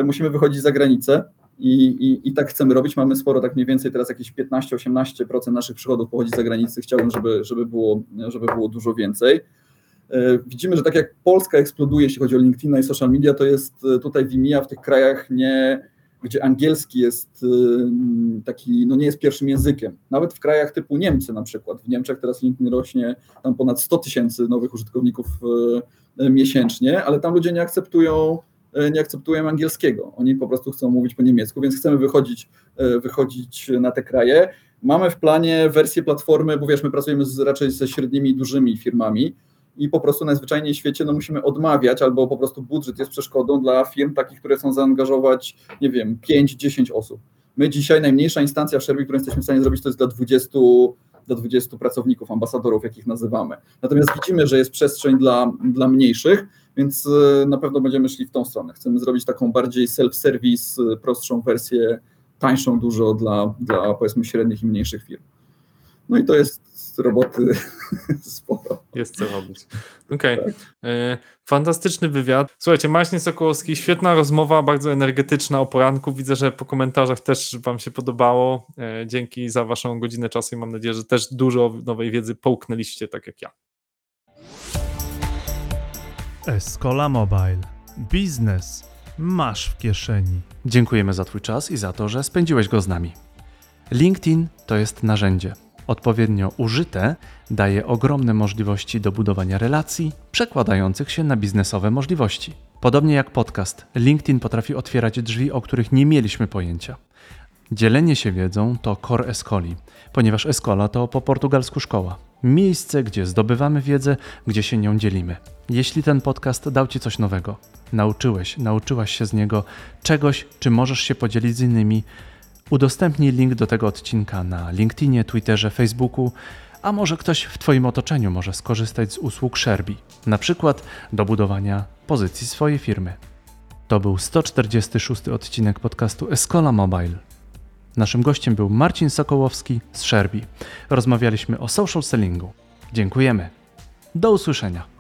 musimy wychodzić za granicę i, i, i tak chcemy robić. Mamy sporo, tak mniej więcej teraz jakieś 15-18% naszych przychodów pochodzi z zagranicy. Chciałbym, żeby, żeby, było, żeby było dużo więcej. E, widzimy, że tak jak Polska eksploduje, jeśli chodzi o LinkedIn i social media, to jest e, tutaj wymija w tych krajach nie, gdzie angielski jest e, taki, no nie jest pierwszym językiem. Nawet w krajach typu Niemcy na przykład. W Niemczech teraz LinkedIn rośnie tam ponad 100 tysięcy nowych użytkowników miesięcznie, ale tam ludzie nie akceptują nie akceptują angielskiego. Oni po prostu chcą mówić po niemiecku, więc chcemy wychodzić, wychodzić na te kraje. Mamy w planie wersję platformy, bo wiesz, my pracujemy z, raczej ze średnimi i dużymi firmami i po prostu najzwyczajniej w świecie no, musimy odmawiać, albo po prostu budżet jest przeszkodą dla firm takich, które chcą zaangażować, nie wiem, 5-10 osób. My dzisiaj najmniejsza instancja w Szerbii, którą jesteśmy w stanie zrobić, to jest dla 20, dla 20 pracowników, ambasadorów, jakich nazywamy. Natomiast widzimy, że jest przestrzeń dla, dla mniejszych, więc y, na pewno będziemy szli w tą stronę. Chcemy zrobić taką bardziej self-service, y, prostszą wersję, tańszą dużo dla, dla powiedzmy średnich i mniejszych firm. No i to jest roboty (laughs) sporo. Jest co robić. Okej. E, Fantastyczny wywiad. Słuchajcie, Maśnie Sokołowski, świetna rozmowa, bardzo energetyczna o poranku. Widzę, że po komentarzach też Wam się podobało. E, Dzięki za Waszą godzinę czasu i mam nadzieję, że też dużo nowej wiedzy połknęliście, tak jak ja. Escola Mobile. Biznes masz w kieszeni. Dziękujemy za Twój czas i za to, że spędziłeś go z nami. LinkedIn to jest narzędzie. Odpowiednio użyte daje ogromne możliwości do budowania relacji, przekładających się na biznesowe możliwości. Podobnie jak podcast, LinkedIn potrafi otwierać drzwi, o których nie mieliśmy pojęcia. Dzielenie się wiedzą to core escoli, ponieważ escola to po portugalsku szkoła. Miejsce, gdzie zdobywamy wiedzę, gdzie się nią dzielimy. Jeśli ten podcast dał Ci coś nowego, nauczyłeś, nauczyłaś się z niego czegoś, czy możesz się podzielić z innymi, udostępnij link do tego odcinka na LinkedInie, Twitterze, Facebooku, a może ktoś w Twoim otoczeniu może skorzystać z usług Sherby, na przykład do budowania pozycji swojej firmy. To był 146 odcinek podcastu Escola Mobile. Naszym gościem był Marcin Sokołowski z Sherby. Rozmawialiśmy o social sellingu. Dziękujemy. Do usłyszenia.